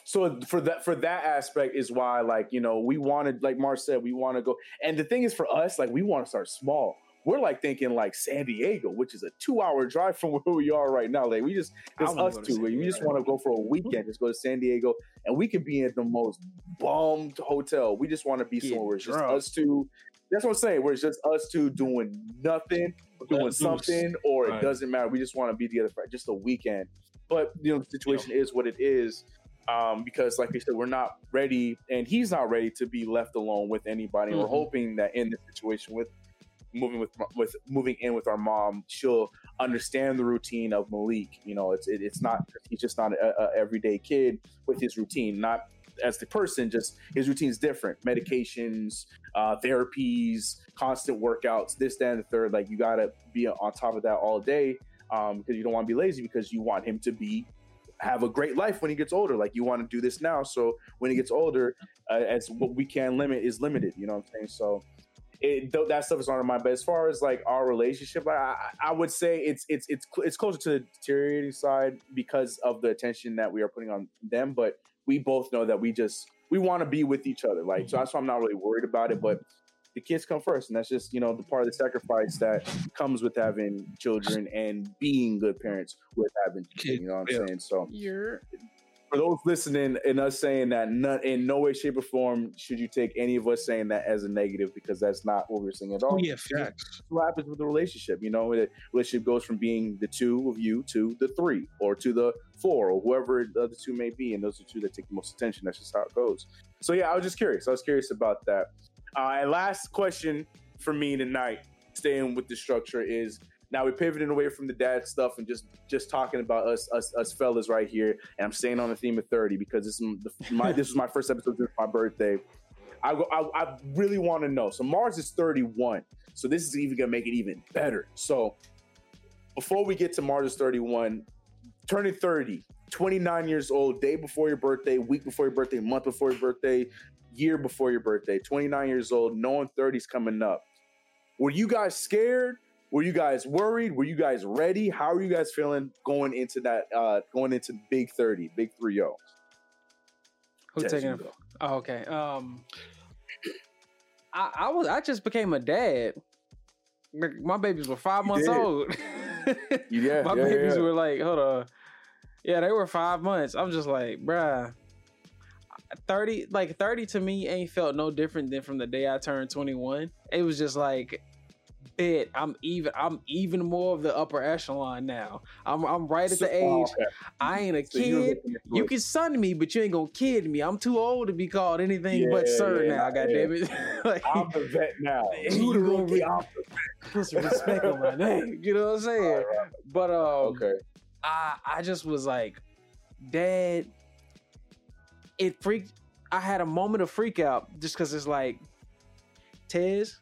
so for that for that aspect is why like you know we wanted like Mark said we want to go. And the thing is for us like we want to start small. We're like thinking like San Diego, which is a two hour drive from where we are right now. Like we just it's us two. We just want to go for a weekend. Just go to San Diego, and we could be in the most bummed hotel. We just want to be Get somewhere where it's just us two. That's what I'm saying. Where it's just us two doing nothing, doing something, or it doesn't matter. We just want to be together for just a weekend. But you know, the situation is what it is. Um, because like I said, we're not ready, and he's not ready to be left alone with anybody. Mhm. We're hoping that in this situation with moving with with moving in with our mom, she'll understand the routine of Malik. You know, it's it, it's not he's just not a, a everyday kid with his routine. Not as the person, just his routine is different. Medications, uh, therapies, constant workouts, this, that, and the third. Like you got to be on top of that all day um, because you don't want to be lazy because you want him to be have a great life when he gets older. Like you want to do this now, so when he gets older, uh, as what we can limit is limited. You know what I'm saying? So it th- that stuff is on our mind. But as far as like our relationship, I, I, I would say it's it's it's cl- it's closer to the deteriorating side because of the attention that we are putting on them. But we both know that we just we want to be with each other. Like so that's why I'm not really worried about it. But the kids come first, and that's just you know the part of the sacrifice that comes with having children and being good parents with having kids. You know what I'm Yeah. saying? So You're for those listening and us saying that not, in no way, shape, or form should you take any of us saying that as a negative because that's not what we're saying at all. Oh yeah, facts. That's what happens with the relationship. You know, the relationship goes from being the two of you to the three or to the four or whoever the other two may be. And those are two that take the most attention. That's just how it goes. So, yeah, I was just curious. I was curious about that. Uh, and last question for me tonight, staying with the structure, is Now we're pivoting away from the dad stuff and just just talking about us us us fellas right here. And I'm staying on the theme of 30 because this is my this was my first episode since my birthday. I, I, I really want to know. So Mars is 31. So this is even gonna make it even better. So before we get to Mars is 31, turning 30, 29 years old, day before your birthday, week before your birthday, month before your birthday, year before your birthday, 29 years old, knowing 30's coming up. Were you guys scared? Were you guys worried? Were you guys ready? How are you guys feeling going into that uh going into big 30, big 3 0? Who Jazz, taking it? Oh, okay. Um, I, I was I just became a dad. My- My babies were five You months did. old. Yeah, My yeah, babies yeah. were like, hold on. Yeah, they were five months. I'm just like, bruh. 30 like 30 to me ain't felt no different than from the day I turned 21. It was just like bit I'm even I'm even more of the upper echelon now. I'm I'm right at the age. I ain't a kid. You can son me, but you ain't gonna kid me. I'm too old to be called anything but sir yeah, now. God yeah. damn it! like, I'm the vet now. Yeah, You the rookie. I'm put some respect on my name. You know what I'm saying? All right. But um, Okay. I I just was like, Dad. It freaked. I had a moment of freak out just because it's like, Tez,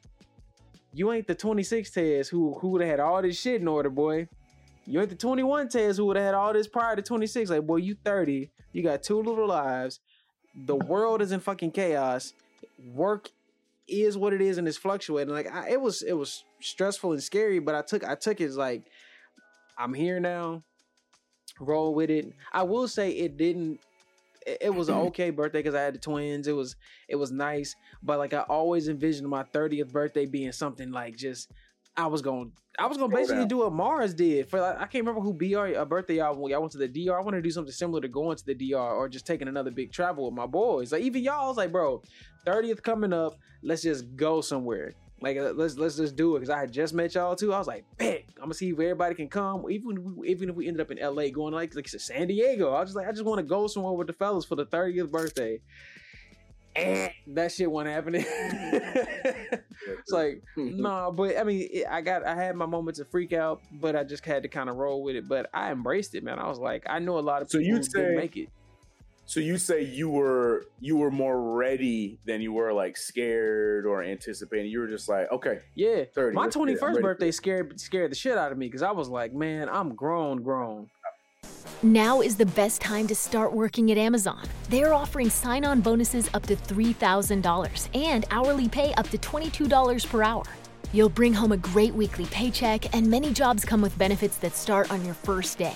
you ain't the 26 Tez who who would have had all this shit in order, boy. You ain't the 21 Tez who would have had all this prior to 26. Like, boy, you 30. You got two little lives. The world is in fucking chaos. Work is what it is and it's fluctuating. Like, I, it was it was stressful and scary, but I took I took it as like, I'm here now. Roll with it. I will say it didn't. It, it was an okay birthday because I had the twins. It was it was nice, but like I always envisioned my 30th birthday being something like just I was going I was gonna basically down. do what Mars did for like, I can't remember who BR a birthday y'all went to the DR. I want to do something similar to going to the DR or just taking another big travel with my boys. Like even y'all I was like, bro, 30th coming up, let's just go somewhere. Like uh, let's let's just do it because I had just met y'all too. I was like, bet I'm gonna see if everybody can come. Even if we, even if we ended up in LA going like like San Diego, I was just like I just want to go somewhere with the fellas for the 30th birthday. And that shit wasn't happening. it's like no, but I mean, it, I got I had my moments of freak out, but I just had to kind of roll with it. But I embraced it, man. I was like, I know a lot of So people you'd who didn't make it. So you say you were you were more ready than you were like scared or anticipating. You were just like, okay, Yeah, 30. my let's get it. I'm twenty first birthday scared scared the shit out of me because I was like, man, I'm grown, grown. Now is the best time to start working at Amazon. They're offering sign on bonuses up to $3,000 and hourly pay up to $22 per hour. You'll bring home a great weekly paycheck, and many jobs come with benefits that start on your first day.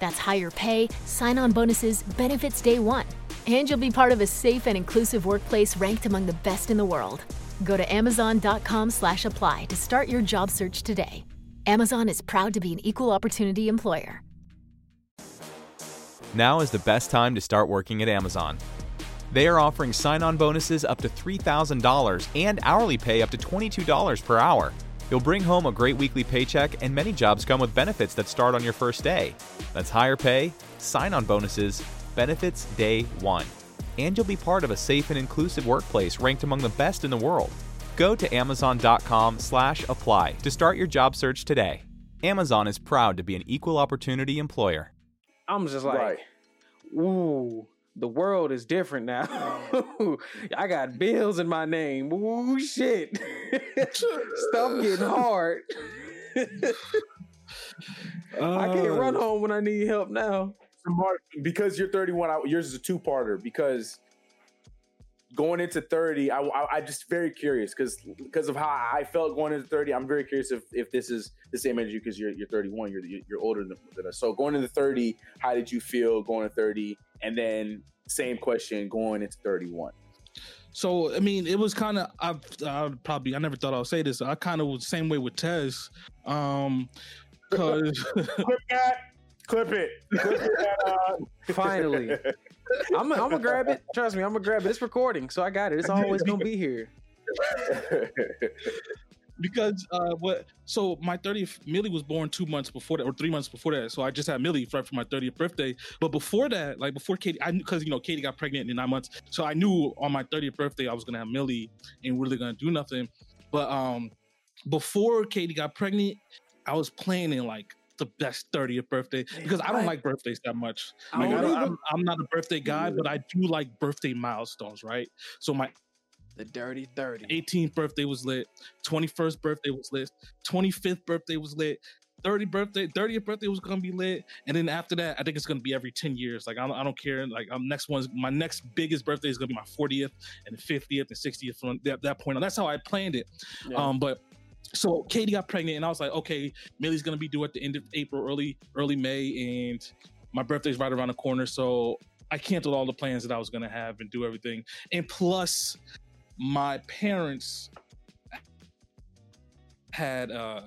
That's higher pay, sign on bonuses, benefits day one. And you'll be part of a safe and inclusive workplace ranked among the best in the world. Go to amazon.com slash apply to start your job search today. Amazon is proud to be an equal opportunity employer. Now is the best time to start working at Amazon. They are offering sign on bonuses up to $3,000 and hourly pay up to $22 per hour. You'll bring home a great weekly paycheck, and many jobs come with benefits that start on your first day. That's higher pay, sign on bonuses, benefits day one. And you'll be part of a safe and inclusive workplace ranked among the best in the world. Go to amazon.com slash apply to start your job search today. Amazon is proud to be an equal opportunity employer. I'm just like, right. ooh, the world is different now. I got bills in my name. Ooh, shit. Stuff getting hard. I can't Uh, run home when I need help now. Because you're 31, I, yours is a two-parter. Because going into 30, I, I, I just very curious because because of how I felt going into 30. I'm very curious if, if this is the same as you because you're you're 31. You're you're older than, than us. So going into 30, how did you feel going to 30? And then same question going into 31. So I mean, it was kind of I, I probably I never thought I would say this. I kind of was the same way with Tez, um, because Clip that. Clip it. Clip it uh, Finally. I'm gonna grab it. Trust me, I'm gonna grab it. It's recording, so I got it. It's always gonna be here. because uh, what? So my 30th Millie was born two months before that, or three months before that. So I just had Millie right for my 30th birthday. But before that, like before Katie, I because you know Katie got pregnant in nine months, so I knew on my 30th birthday I was gonna have Millie and really gonna do nothing. But um, before Katie got pregnant, I was planning like the best 30th birthday because I don't like birthdays that much. I Like, I don't don't, either. I'm, I'm not a birthday guy, but I do like birthday milestones, right? So my The dirty thirty. 18th birthday was lit, 21st birthday was lit, 25th birthday was lit, 30 birthday, 30th birthday was gonna be lit, and then after that, I think it's gonna be every 10 years. Like I don't, I don't care. Like I'm next one's my next biggest birthday is gonna be my 40th and 50th and 60th from that, that point on. That's how I planned it. Yeah. Um, but so Katie got pregnant, and I was like, okay, Millie's gonna be due at the end of April, early early May, and my birthday's right around the corner. So I canceled all the plans that I was gonna have and do everything. And plus, my parents had uh,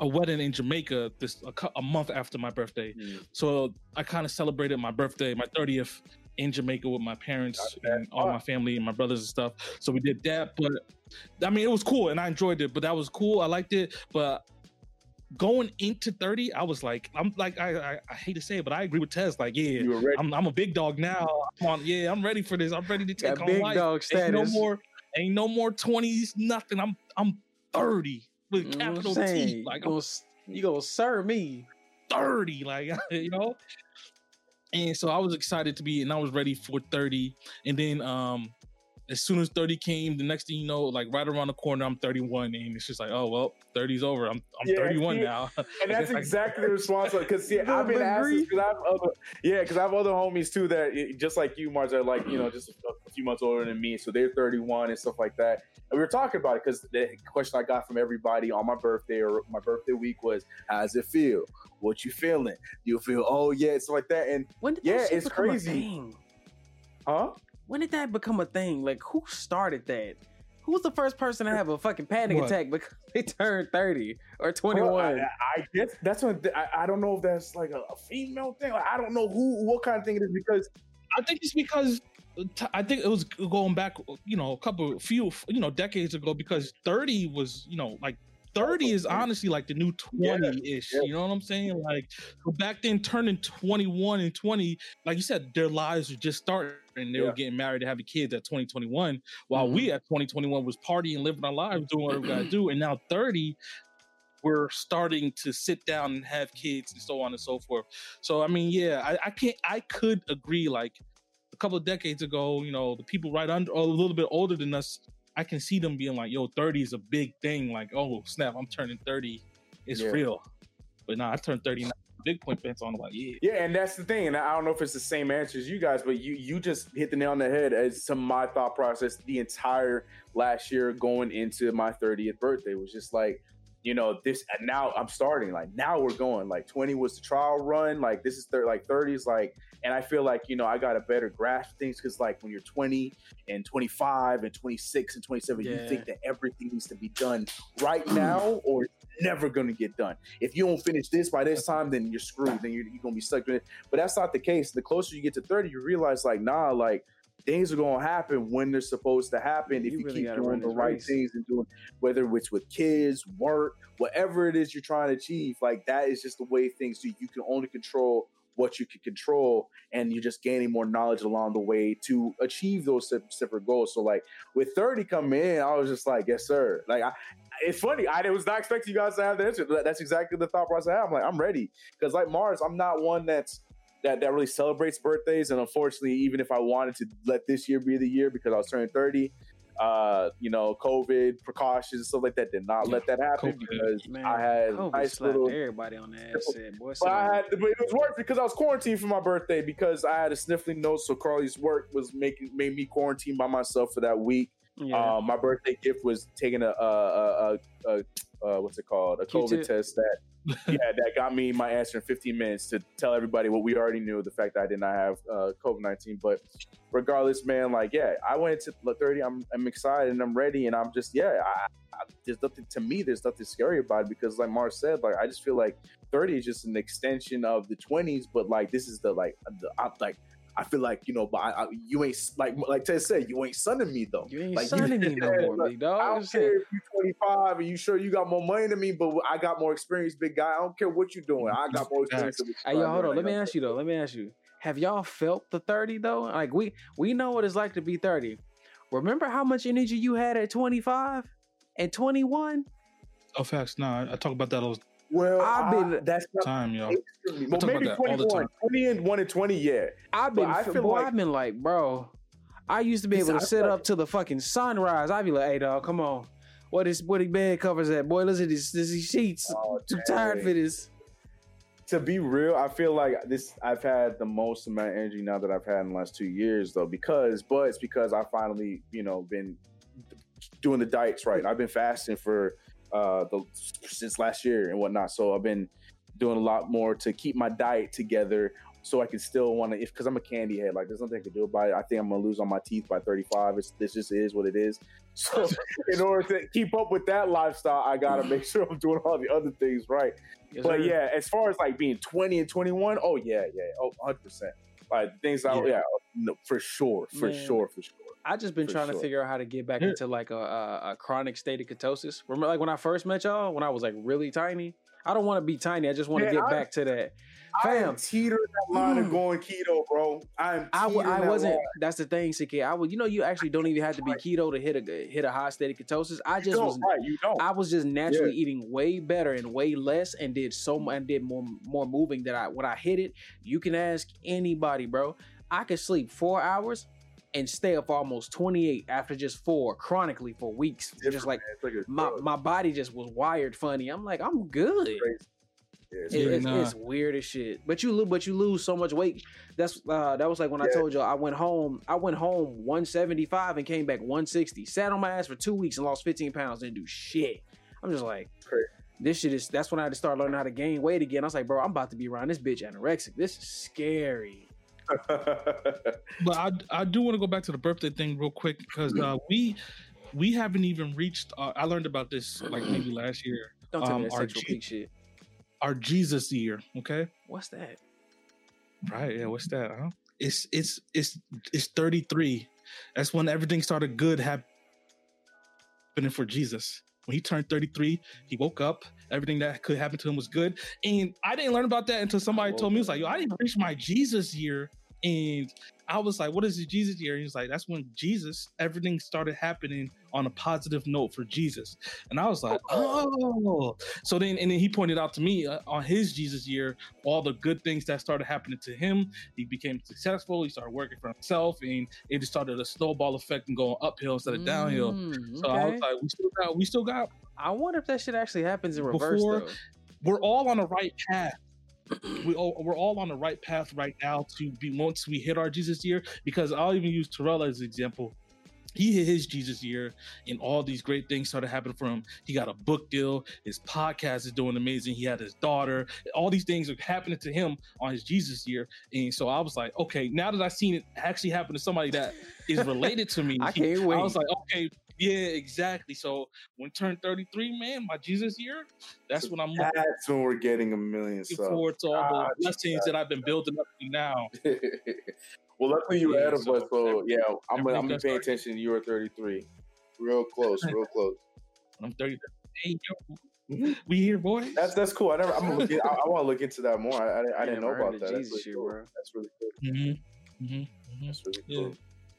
a wedding in Jamaica this a, a month after my birthday. Mm. So I kind of celebrated my birthday, my 30th in Jamaica with my parents and all my family and my brothers and stuff. So we did that. But I mean, it was cool and I enjoyed it. But that was cool. I liked it. But going into 30, I was like, I'm like, I I, I hate to say it, but I agree with Tez. Like, yeah, You were ready. I'm, I'm a big dog now. I'm on, yeah, I'm ready for this. I'm ready to take Got on big life. dog Ain't no more, ain't no more 20s, nothing. I'm I'm 30 with You know capital? T. Like I'm you gonna serve me. 30 like you know and so i was excited to be and i was ready for 30 and then um as soon as 30 came the next thing you know like right around the corner i'm 31 and it's just like oh well 30's over i'm, I'm Yeah, 31 see, now And that's exactly the response. Because see, I've been asked because I have other, yeah, because I have other homies too that just like you, Mars, are like you know just a, a few months older than me, so they're 31 and stuff like that. And we were talking about it because the question I got from everybody on my birthday or my birthday week was, "How's it feel? What you feeling? Do you feel oh yeah, stuff like that?" And When did Yeah, it's crazy. huh? When did that become a thing? Like, who started that? Who was the first person to have a fucking panic What? attack because they turned 30 or Bro, 21? I, I guess that's what I, I don't know if that's like a, a female thing. Like, I don't know who what kind of thing it is because i think it's because t- I think it was going back, you know, a couple, few, you know, decades ago because 30 was, you know, like 30 is honestly like the new 20 ish. yeah. You know what I'm saying? Like back then, turning 21 and 20, like you said, their lives were just starting. And they Yeah. were getting married and having kids at 2021, while we mm-hmm. at 2021 was partying, living our lives, doing what we gotta do. And now 30, we're starting to sit down and have kids and so on and so forth. So I mean, yeah, I, I can't I could agree like a couple of decades ago, you know, the people right under a little bit older than us, I can see them being like, yo, 30 is a big thing. Like, oh snap, I'm turning 30. It's Yeah. real. But nah, I turned 30 now. Big point pants on like, yeah. Yeah, and that's the thing. And I don't know if it's the same answer as you guys, but you you just hit the nail on the head as to my thought process the entire last year going into my 30th birthday was just like, you know, this and now I'm starting. Like now we're going. Like 20 was the trial run. Like this is thir- like 30s like, and I feel like, you know, I got a better grasp of things because like when you're 20 and 25 and 26 and 27, you think that everything needs to be done right now or never gonna get done. If you don't finish this by this time, then you're screwed. Then you're, you're gonna be stuck with it. But that's not the case. The closer you get to 30, you realize like, nah, like things are gonna happen when they're supposed to happen if You you really keep doing the right race. things and doing whether it's with kids, work, whatever it is you're trying to achieve. Like that is just the way things do. You can only control what you can control, and you're just gaining more knowledge along the way to achieve those separate goals. So like with 30 coming in, I was just like, yes, sir. Like I, it's funny. I was not expecting you guys to have the answer. That's exactly the thought process I have. I'm like, I'm ready. Because like Mars, I'm not one that's that that really celebrates birthdays. And unfortunately, even if I wanted to let this year be the year because I was turning 30, uh, you know, COVID precautions and stuff like that did not let that happen COVID. because Man, I had COVID nice little everybody on the ass. Said, boy, but I down." had, but it was worse because I was quarantined for my birthday because I had a sniffling nose. So Carly's work was making made me quarantine by myself for that week. Yeah. Um, my birthday gift was taking a, a, a, a, uh, what's it called, a COVID Q-tip. test that yeah that got me my answer in 15 minutes to tell everybody what we already knew the fact that I did not have uh, COVID 19. But regardless, man, like yeah, I went to 30. I'm I'm excited and I'm ready and I'm just yeah. I, I, there's nothing to me. There's nothing scary about it because like Mars said, like I just feel like 30 is just an extension of the 20s, but like this is the like the I, like. I feel like you know, but I, I, you ain't like like Ted said, you ain't sunning me though. you ain't like, you- sunning me no more, like, big dog. I don't care if you're 25 and you sure you got more money than me, but I got more experience, big guy. I don't care what you're doing. I got more experience. than Hey, you're yo, hold on. Let me ask you though. Let me ask you. Have y'all felt the 30 though? Like we we know what it's like to be 30. Remember how much energy you had at 25 and 21? Oh, facts. Nah, I talk about that all, Well, I've I- been- that's not Time, yo. extremely- Well, talk maybe about that all the 21. time. 20 and 1 and 20, yeah. I've been, But I feel boy, like- I've been like, bro, I used to be able to I sit feel up like- to the fucking sunrise. I'd be like, hey, dog, come on. What is what the bed covers at? Boy, listen to this, this these sheets. Oh, Too tired for this. to be real, I feel like this. I've had the most amount of energy now that I've had in the last two years, though. Because, but it's because I finally, you know, been doing the diets right. I've been fasting for uh the since last year and whatnot. So I've been doing a lot more to keep my diet together, so I can still want to. If because I'm a candy head, like there's nothing I can do about it. I think I'm gonna lose on my teeth by 35. It's this just is what it is. So in order to keep up with that lifestyle, I gotta make sure I'm doing all the other things right. Yes, But sir. yeah, as far as like being 20 and 21, oh yeah, yeah, oh 100 percent. Like things out, Yeah. yeah, no, for sure, for Man. sure, for sure. I just been For trying to figure out how to get back into like a, a, a chronic state of ketosis. Remember, like when I first met y'all, when I was like really tiny. I don't want to be tiny. I just want to get I- back to that. I am Fam, teetering that line of Mm. going keto, bro. I'm. I, w- I that wasn't. line. That's the thing, CK. I was. You know, you actually don't even have to be keto to hit a hit a high state of ketosis. I You just don't, was. right. You don't. I was just naturally eating way better and way less, and did so much and did more more moving that I when I hit it. You can ask anybody, bro. I could sleep four hours and stay up almost twenty eight after just four chronically for weeks. just like like my my body just was wired funny. I'm like, I'm good. Crazy. It's It- Yeah, it's, nah. it's weird as shit. But you lose, but you lose so much weight. That's uh, that was like when I told you I went home. I went home 175 and came back 160. Sat on my ass for two weeks and lost 15 pounds. Didn't do shit. I'm just like, Crazy. this shit is. That's when I had to start learning how to gain weight again. I was like, bro, I'm about to be around this bitch anorexic. This is scary. But I I do want to go back to the birthday thing real quick because uh, we we haven't even reached. Uh, I learned about this like maybe last year. Don't tell Um, me that our sexual G- shit. Our Jesus year, okay? What's that? Right? Yeah. What's that? Huh? It's it's it's it's thirty three. That's when everything started good happening for Jesus. When he turned 33, he woke up. Everything that could happen to him was good. And I didn't learn about that until somebody told me, it was like, yo, I didn't reach my Jesus year. And I was like, what is the Jesus year? And he like, that's when Jesus, everything started happening on a positive note for Jesus. And I was like, oh. So then, and then he pointed out to me uh, on his Jesus year, all the good things that started happening to him. He became successful. He started working for himself. And it just started a snowball effect and going uphill instead of downhill. Mm, So I okay. was like, we still got, we still got, I wonder if that shit actually happens in reverse Before- though. we're all on the right path. We all, we're all on the right path right now to be once we hit our Jesus year. Because I'll even use Terrell as an example. He hit his Jesus year, and all these great things started happening for him. He got a book deal. His podcast is doing amazing. He had his daughter. All these things are happening to him on his Jesus year, and so I was like, okay, now that I've seen it actually happen to somebody that is related to me, I can't wait. I was like, okay, yeah, exactly. So when I turned 33, man, my Jesus year, that's when I'm looking That's when we're getting a million subs. forward to all Ah, the blessings that I've been building up to now. well, luckily you're Yeah, ahead of so us. So yeah, I'm gonna, I'm gonna pay attention. You were 33, real close, real close. I'm 30. Hey, yo, we here, boys. That's that's cool. I never. I'm gonna look. In, I, I want to look into that more. I, I, didn't- didn't know about that. That's really cool. bro. That's really cool. mm-hmm. Mm-hmm. That's really Yeah.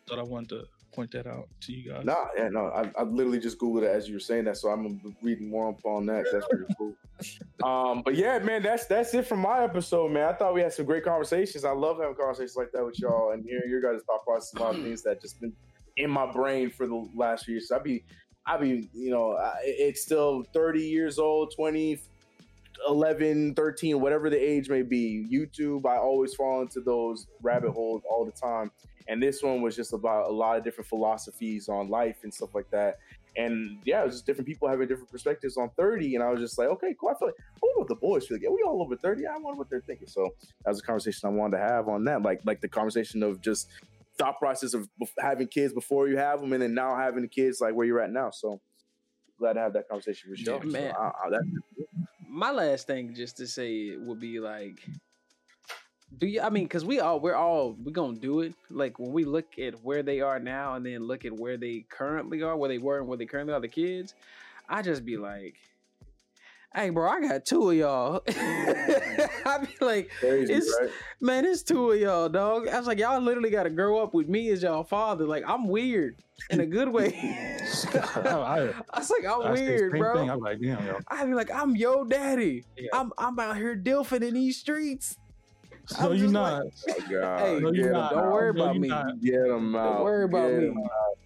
Thought I wanted to point that out to you guys. Nah, yeah, no. I, I literally just googled it as you were saying that, so I'm reading more up on that. That's pretty cool. Um, but yeah, man, that's that's it from my episode, man. I thought we had some great conversations. I love having conversations like that with y'all and hearing your guys' thought process. A lot of things that just been in my brain for the last few years. So I'd be, I'd be, you know, I- it's still 30 years old, 20, 11, 13, whatever the age may be. YouTube, I always fall into those rabbit holes all the time. And this one was just about a lot of different philosophies on life and stuff like that. And yeah, it was just different people having different perspectives on 30. And I was just like, okay, cool. I feel like, wonder what the boys feel like. Yeah, we all over 30. I wonder what they're thinking. So that was a conversation I wanted to have on that. Like, like the conversation of just thought process of having kids before you have them and then now having the kids like where you're at now. So glad to have that conversation with you. Yeah, man. So, I, I, that, my last thing just to say would be like do you i mean because we all we're all we're gonna do it like when we look at where they are now and then look at where they currently are where they were and where they currently are the kids i just be like Hey, bro, I got two of y'all. I be like, Crazy, it's right? man, it's two of y'all, dog. I was like, y'all literally got to grow up with me as y'all father. Like, I'm weird in a good way. I, I was like, I'm I weird, bro. Thing. I'm like, damn, yo. I be like, I'm yo daddy. Yeah. I'm I'm out here dilfing in these streets. I No, you just not. like, Hey, no, get you 'em not. don't worry No, about me. not. Get them out. Don't worry about Get me. 'em out.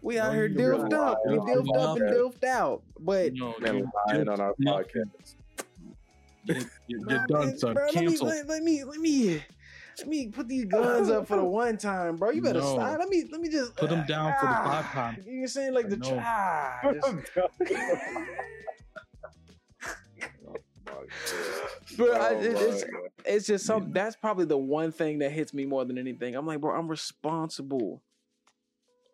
We No, out here you dilfed not. up. We No, dilfed I'm up and not. dilfed out. But No, Been lying on our podcast. You're, you're done, man, son. bro, let me, Cancel. let, let me let me let me put these guns up for the one time, bro. You better No. stop. Let me let me just Put them down for the ah, five time. You're saying? Like the No. try. But I, Oh, it- it's, it's just some. That's probably the one thing that hits me more than anything. I'm like, bro, I'm responsible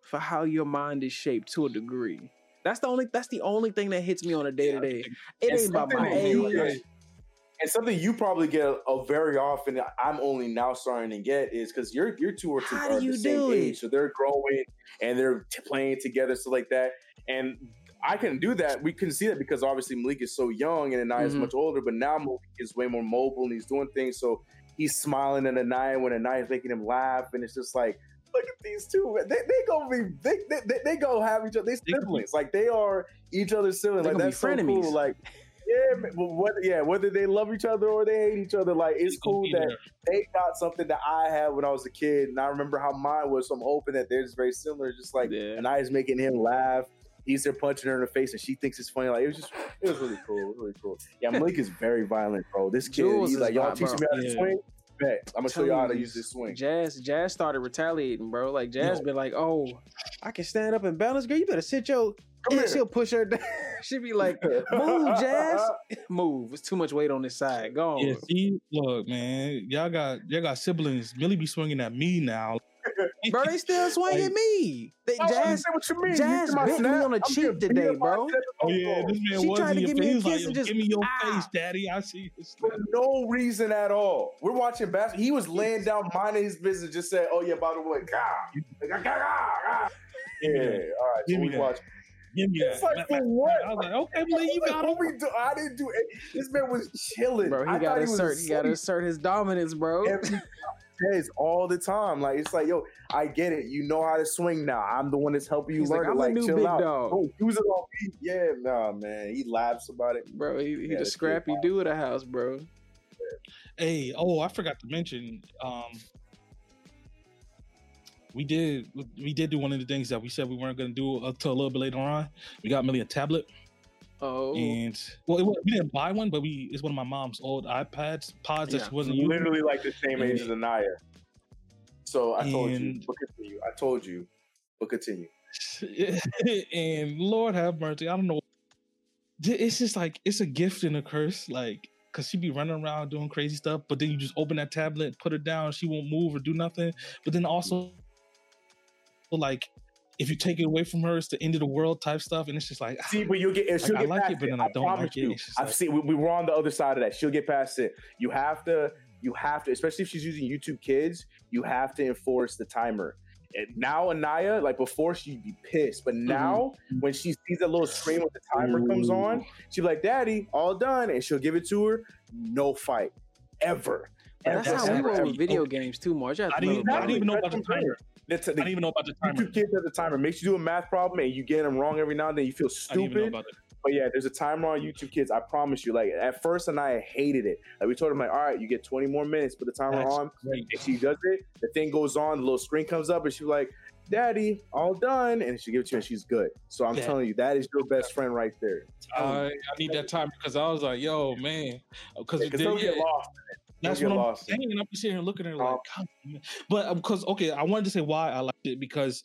for how your mind is shaped to a degree. That's the only. That's the only thing that hits me on a day to day. It ain't about my something age. And something you probably get a, very often, I'm only now starting to get is because your your two are, How are do you the same age, so they're growing and they're t- playing together, stuff like that. And I can do that. We can see that because obviously Malik is so young and Anaya is Mhm. much older, but now Malik is way more mobile and he's doing things. So he's smiling at Anaya when Anaya is making him laugh, and it's just like, look at these two. They they gonna be they they, they, they go have each other. They They could be- siblings, like they are each other's siblings. Like that's so frenemies. cool. Like. Yeah, whether yeah, whether they love each other or they hate each other, like it's It's cool that they got something that I had when I was a kid, and I remember how mine was. So I'm hoping that they're just very similar. Just like Yeah. and I is making him laugh. He's there punching her in the face, and she thinks it's funny. Like it was just, it was really cool. It was really cool. Yeah, Malik is very violent, bro. This kid, Jules he's like, y'all vi- teaching me how to Yeah. swing. Bet I'm gonna show you how to use this swing. Jazz, Jazz started retaliating, bro. Like Jazz Yo. been like, "Oh, I can stand up and balance, girl. You better sit your." Come and here. she'll push her down. She'll be like, "Move, Jazz, move." It's too much weight on this side. Go on. Yeah, see, look, man, y'all got y'all got siblings. Millie be swinging at me now. bro. They still swing at me. They, I Jazz, what you mean. You Jazz see my bit me on the I'm cheek today, beat up by bro. seven Oh yeah, this man She was tried to give me a kiss like, and just- give me your ah. face, daddy. I see this. For no reason at all. We're watching basketball. He was laying down, minding his business, just said, "Oh yeah, by the way, gah, gah, gah, gah, gah." yeah, all right." Give So me we that. watch. Give me It's that. like for what? I was like, okay, Millie, you Like, got what him. we do? I didn't do it. This man was chilling. Bro, he I got thought to was assert. He got to assert his dominance, bro. every says all the time. Like it's like, yo, I get it. You know how to swing now. I'm the one that's helping you He's learn like. I'm the Like, new chill big out. dog. Oh, use it on me. Yeah, nah, man. He laughs about it. Bro, he, he Yeah, the scrappy dude at the house, bro. Hey, oh, I forgot to mention. Um, we did we did do one of the things that we said we weren't going to do until a little bit later on. We got Millie a tablet, Oh, and well, it, wa- we didn't buy one, but we it's one of my mom's old iPads pods that she wasn't using. Literally like the same age Yeah. as Anaya. So I told you. And- But continue. I told you. But continue. and Lord have mercy, I don't know. It's just like it's a gift and a curse, like because she'd be running around doing crazy stuff, but then you just open that tablet, put her down, she won't move or do nothing. But then also, like, if you take it away from her, it's the end of the world type stuff, and it's just like, See, but you'll get. Like, She'll I like past it, but then I don't promise like it. you. It's just I've like- seen. We, we were on the other side of that. She'll get past it. You have to. You have to, especially if she's using YouTube Kids. You have to enforce the timer. And now Anaya, like before, she'd be pissed, but mm-hmm. now when she sees that little screen with the timer comes on, she'll be like, "Daddy, all done," and she'll give it to her. No fight, ever. that's ever, how we ever, were with video games too, Marge. I didn't, even- I didn't even know about the timer. That's I didn't even know about the timer. YouTube Kids has a timer. Makes you do a math problem and you get them wrong every now and then. You feel I didn't even know stupid. it. But yeah, there's a timer on YouTube Kids. I promise you. Like at first, and I hated it. Like we told him, like, all right, you get 20 more minutes. Put the timer That's on. great. And she does it. The thing goes on. The little screen comes up, and she's like, "Daddy, all done." And she gives it to you, and she's good. So I'm Yeah. telling you, that is your best friend right there. I, I need that timer because I was like, yo, man, because Because they'll get lost. That's what I'm lost. saying. And I'm sitting here looking at her like, Um, God, but because okay, I wanted to say why I liked it because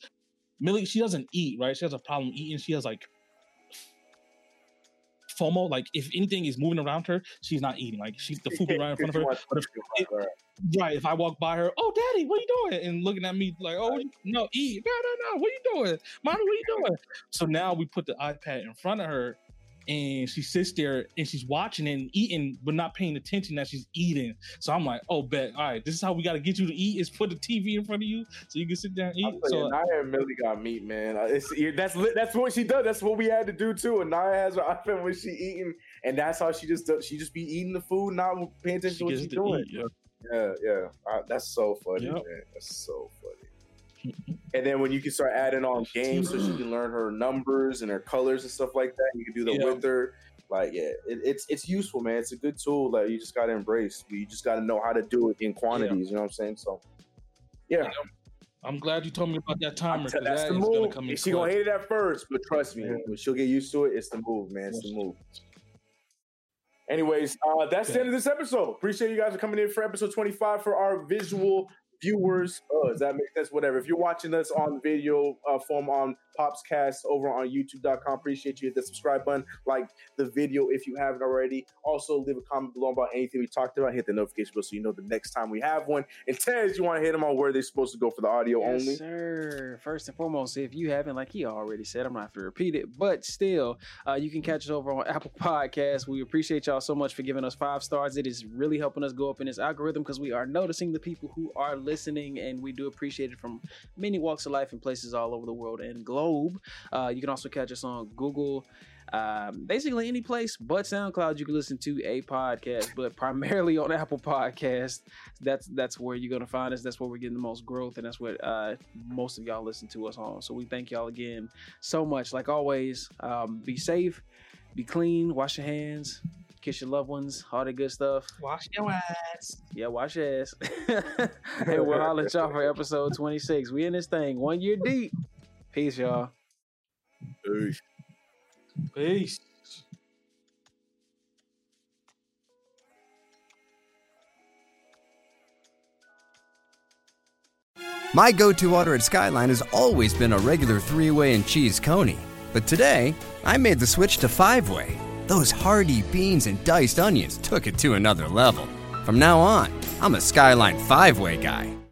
Millie, she doesn't eat, right? She has a problem eating. She has like FOMO. Like if anything is moving around her, she's not eating. Like she's the food right in front of her. But if, if- right, if I walk by her, oh, daddy, what are you doing? And looking at me like, oh, no, eat. No, no, no. What are you doing, mommy? What are you doing? So now we put the iPad in front of her. And she sits there and she's watching and eating, but not paying attention that she's eating. So I'm like, oh, bet. All right, this is how we got to get you to eat is put the TV in front of you so you can sit down and eat. I'm So you, Naya and Millie got meat, man. It's, that's that's what she does. That's what we had to do too. And Naya has her iPad when she eating, and that's how she just does, she just be eating the food, not paying attention She to what she's doing. eat, yeah. Yeah, yeah, Uh, that's so funny, Yep. man. That's so funny. And then when you can start adding on games, so she can learn her numbers and her colors and stuff like that, you can do that Yeah. with her. Like, yeah, it, it's it's useful, man. It's a good tool that you just got to embrace. You just got to know how to do it in quantities. You know what I'm saying? So, yeah, I'm glad you told me about that timer because that's that the gonna move. in She gonna hate it at first, but trust me, when she'll get used to it. It's the move, man. It's the move. Anyways, uh, that's the end of this episode. Appreciate you guys for coming in for episode 25 for our visual viewers. Uh, does that make sense? Whatever. If you're watching us on video uh, form on Popscast over on YouTube.com, appreciate you. Hit the subscribe button, like the video if you haven't already. Also, leave a comment below about anything we talked about. Hit the notification bell so you know the next time we have one. And Tez, you want to hit them on where they're supposed to go for the audio Yes, only. sir. First and foremost, if you haven't, like he already said, I'm not have to repeat it, but still, uh, you can catch us over on Apple Podcasts. We appreciate y'all so much for giving us five stars. It is really helping us go up in this algorithm because we are noticing the people who are listening, and we do appreciate it from many walks of life and places all over the world and globe. Uh, you can also catch us on Google. Um, basically any place but SoundCloud you can listen to a podcast, but primarily on Apple Podcast. That's that's where you're gonna find us. That's where we're getting the most growth, and that's what uh, most of y'all listen to us on. So we thank y'all again so much. Like always, um, be safe, be clean, wash your hands, kiss your loved ones, all that good stuff. Wash your ass. Yeah, wash your ass. and we'll holler at y'all for episode 26. We in this thing one year deep. Peace, y'all. Peace. Peace. My go to order at Skyline has always been a regular three way and cheese coney. But today, I made the switch to five way. Those hearty beans and diced onions took it to another level. From now on, I'm a Skyline five way guy.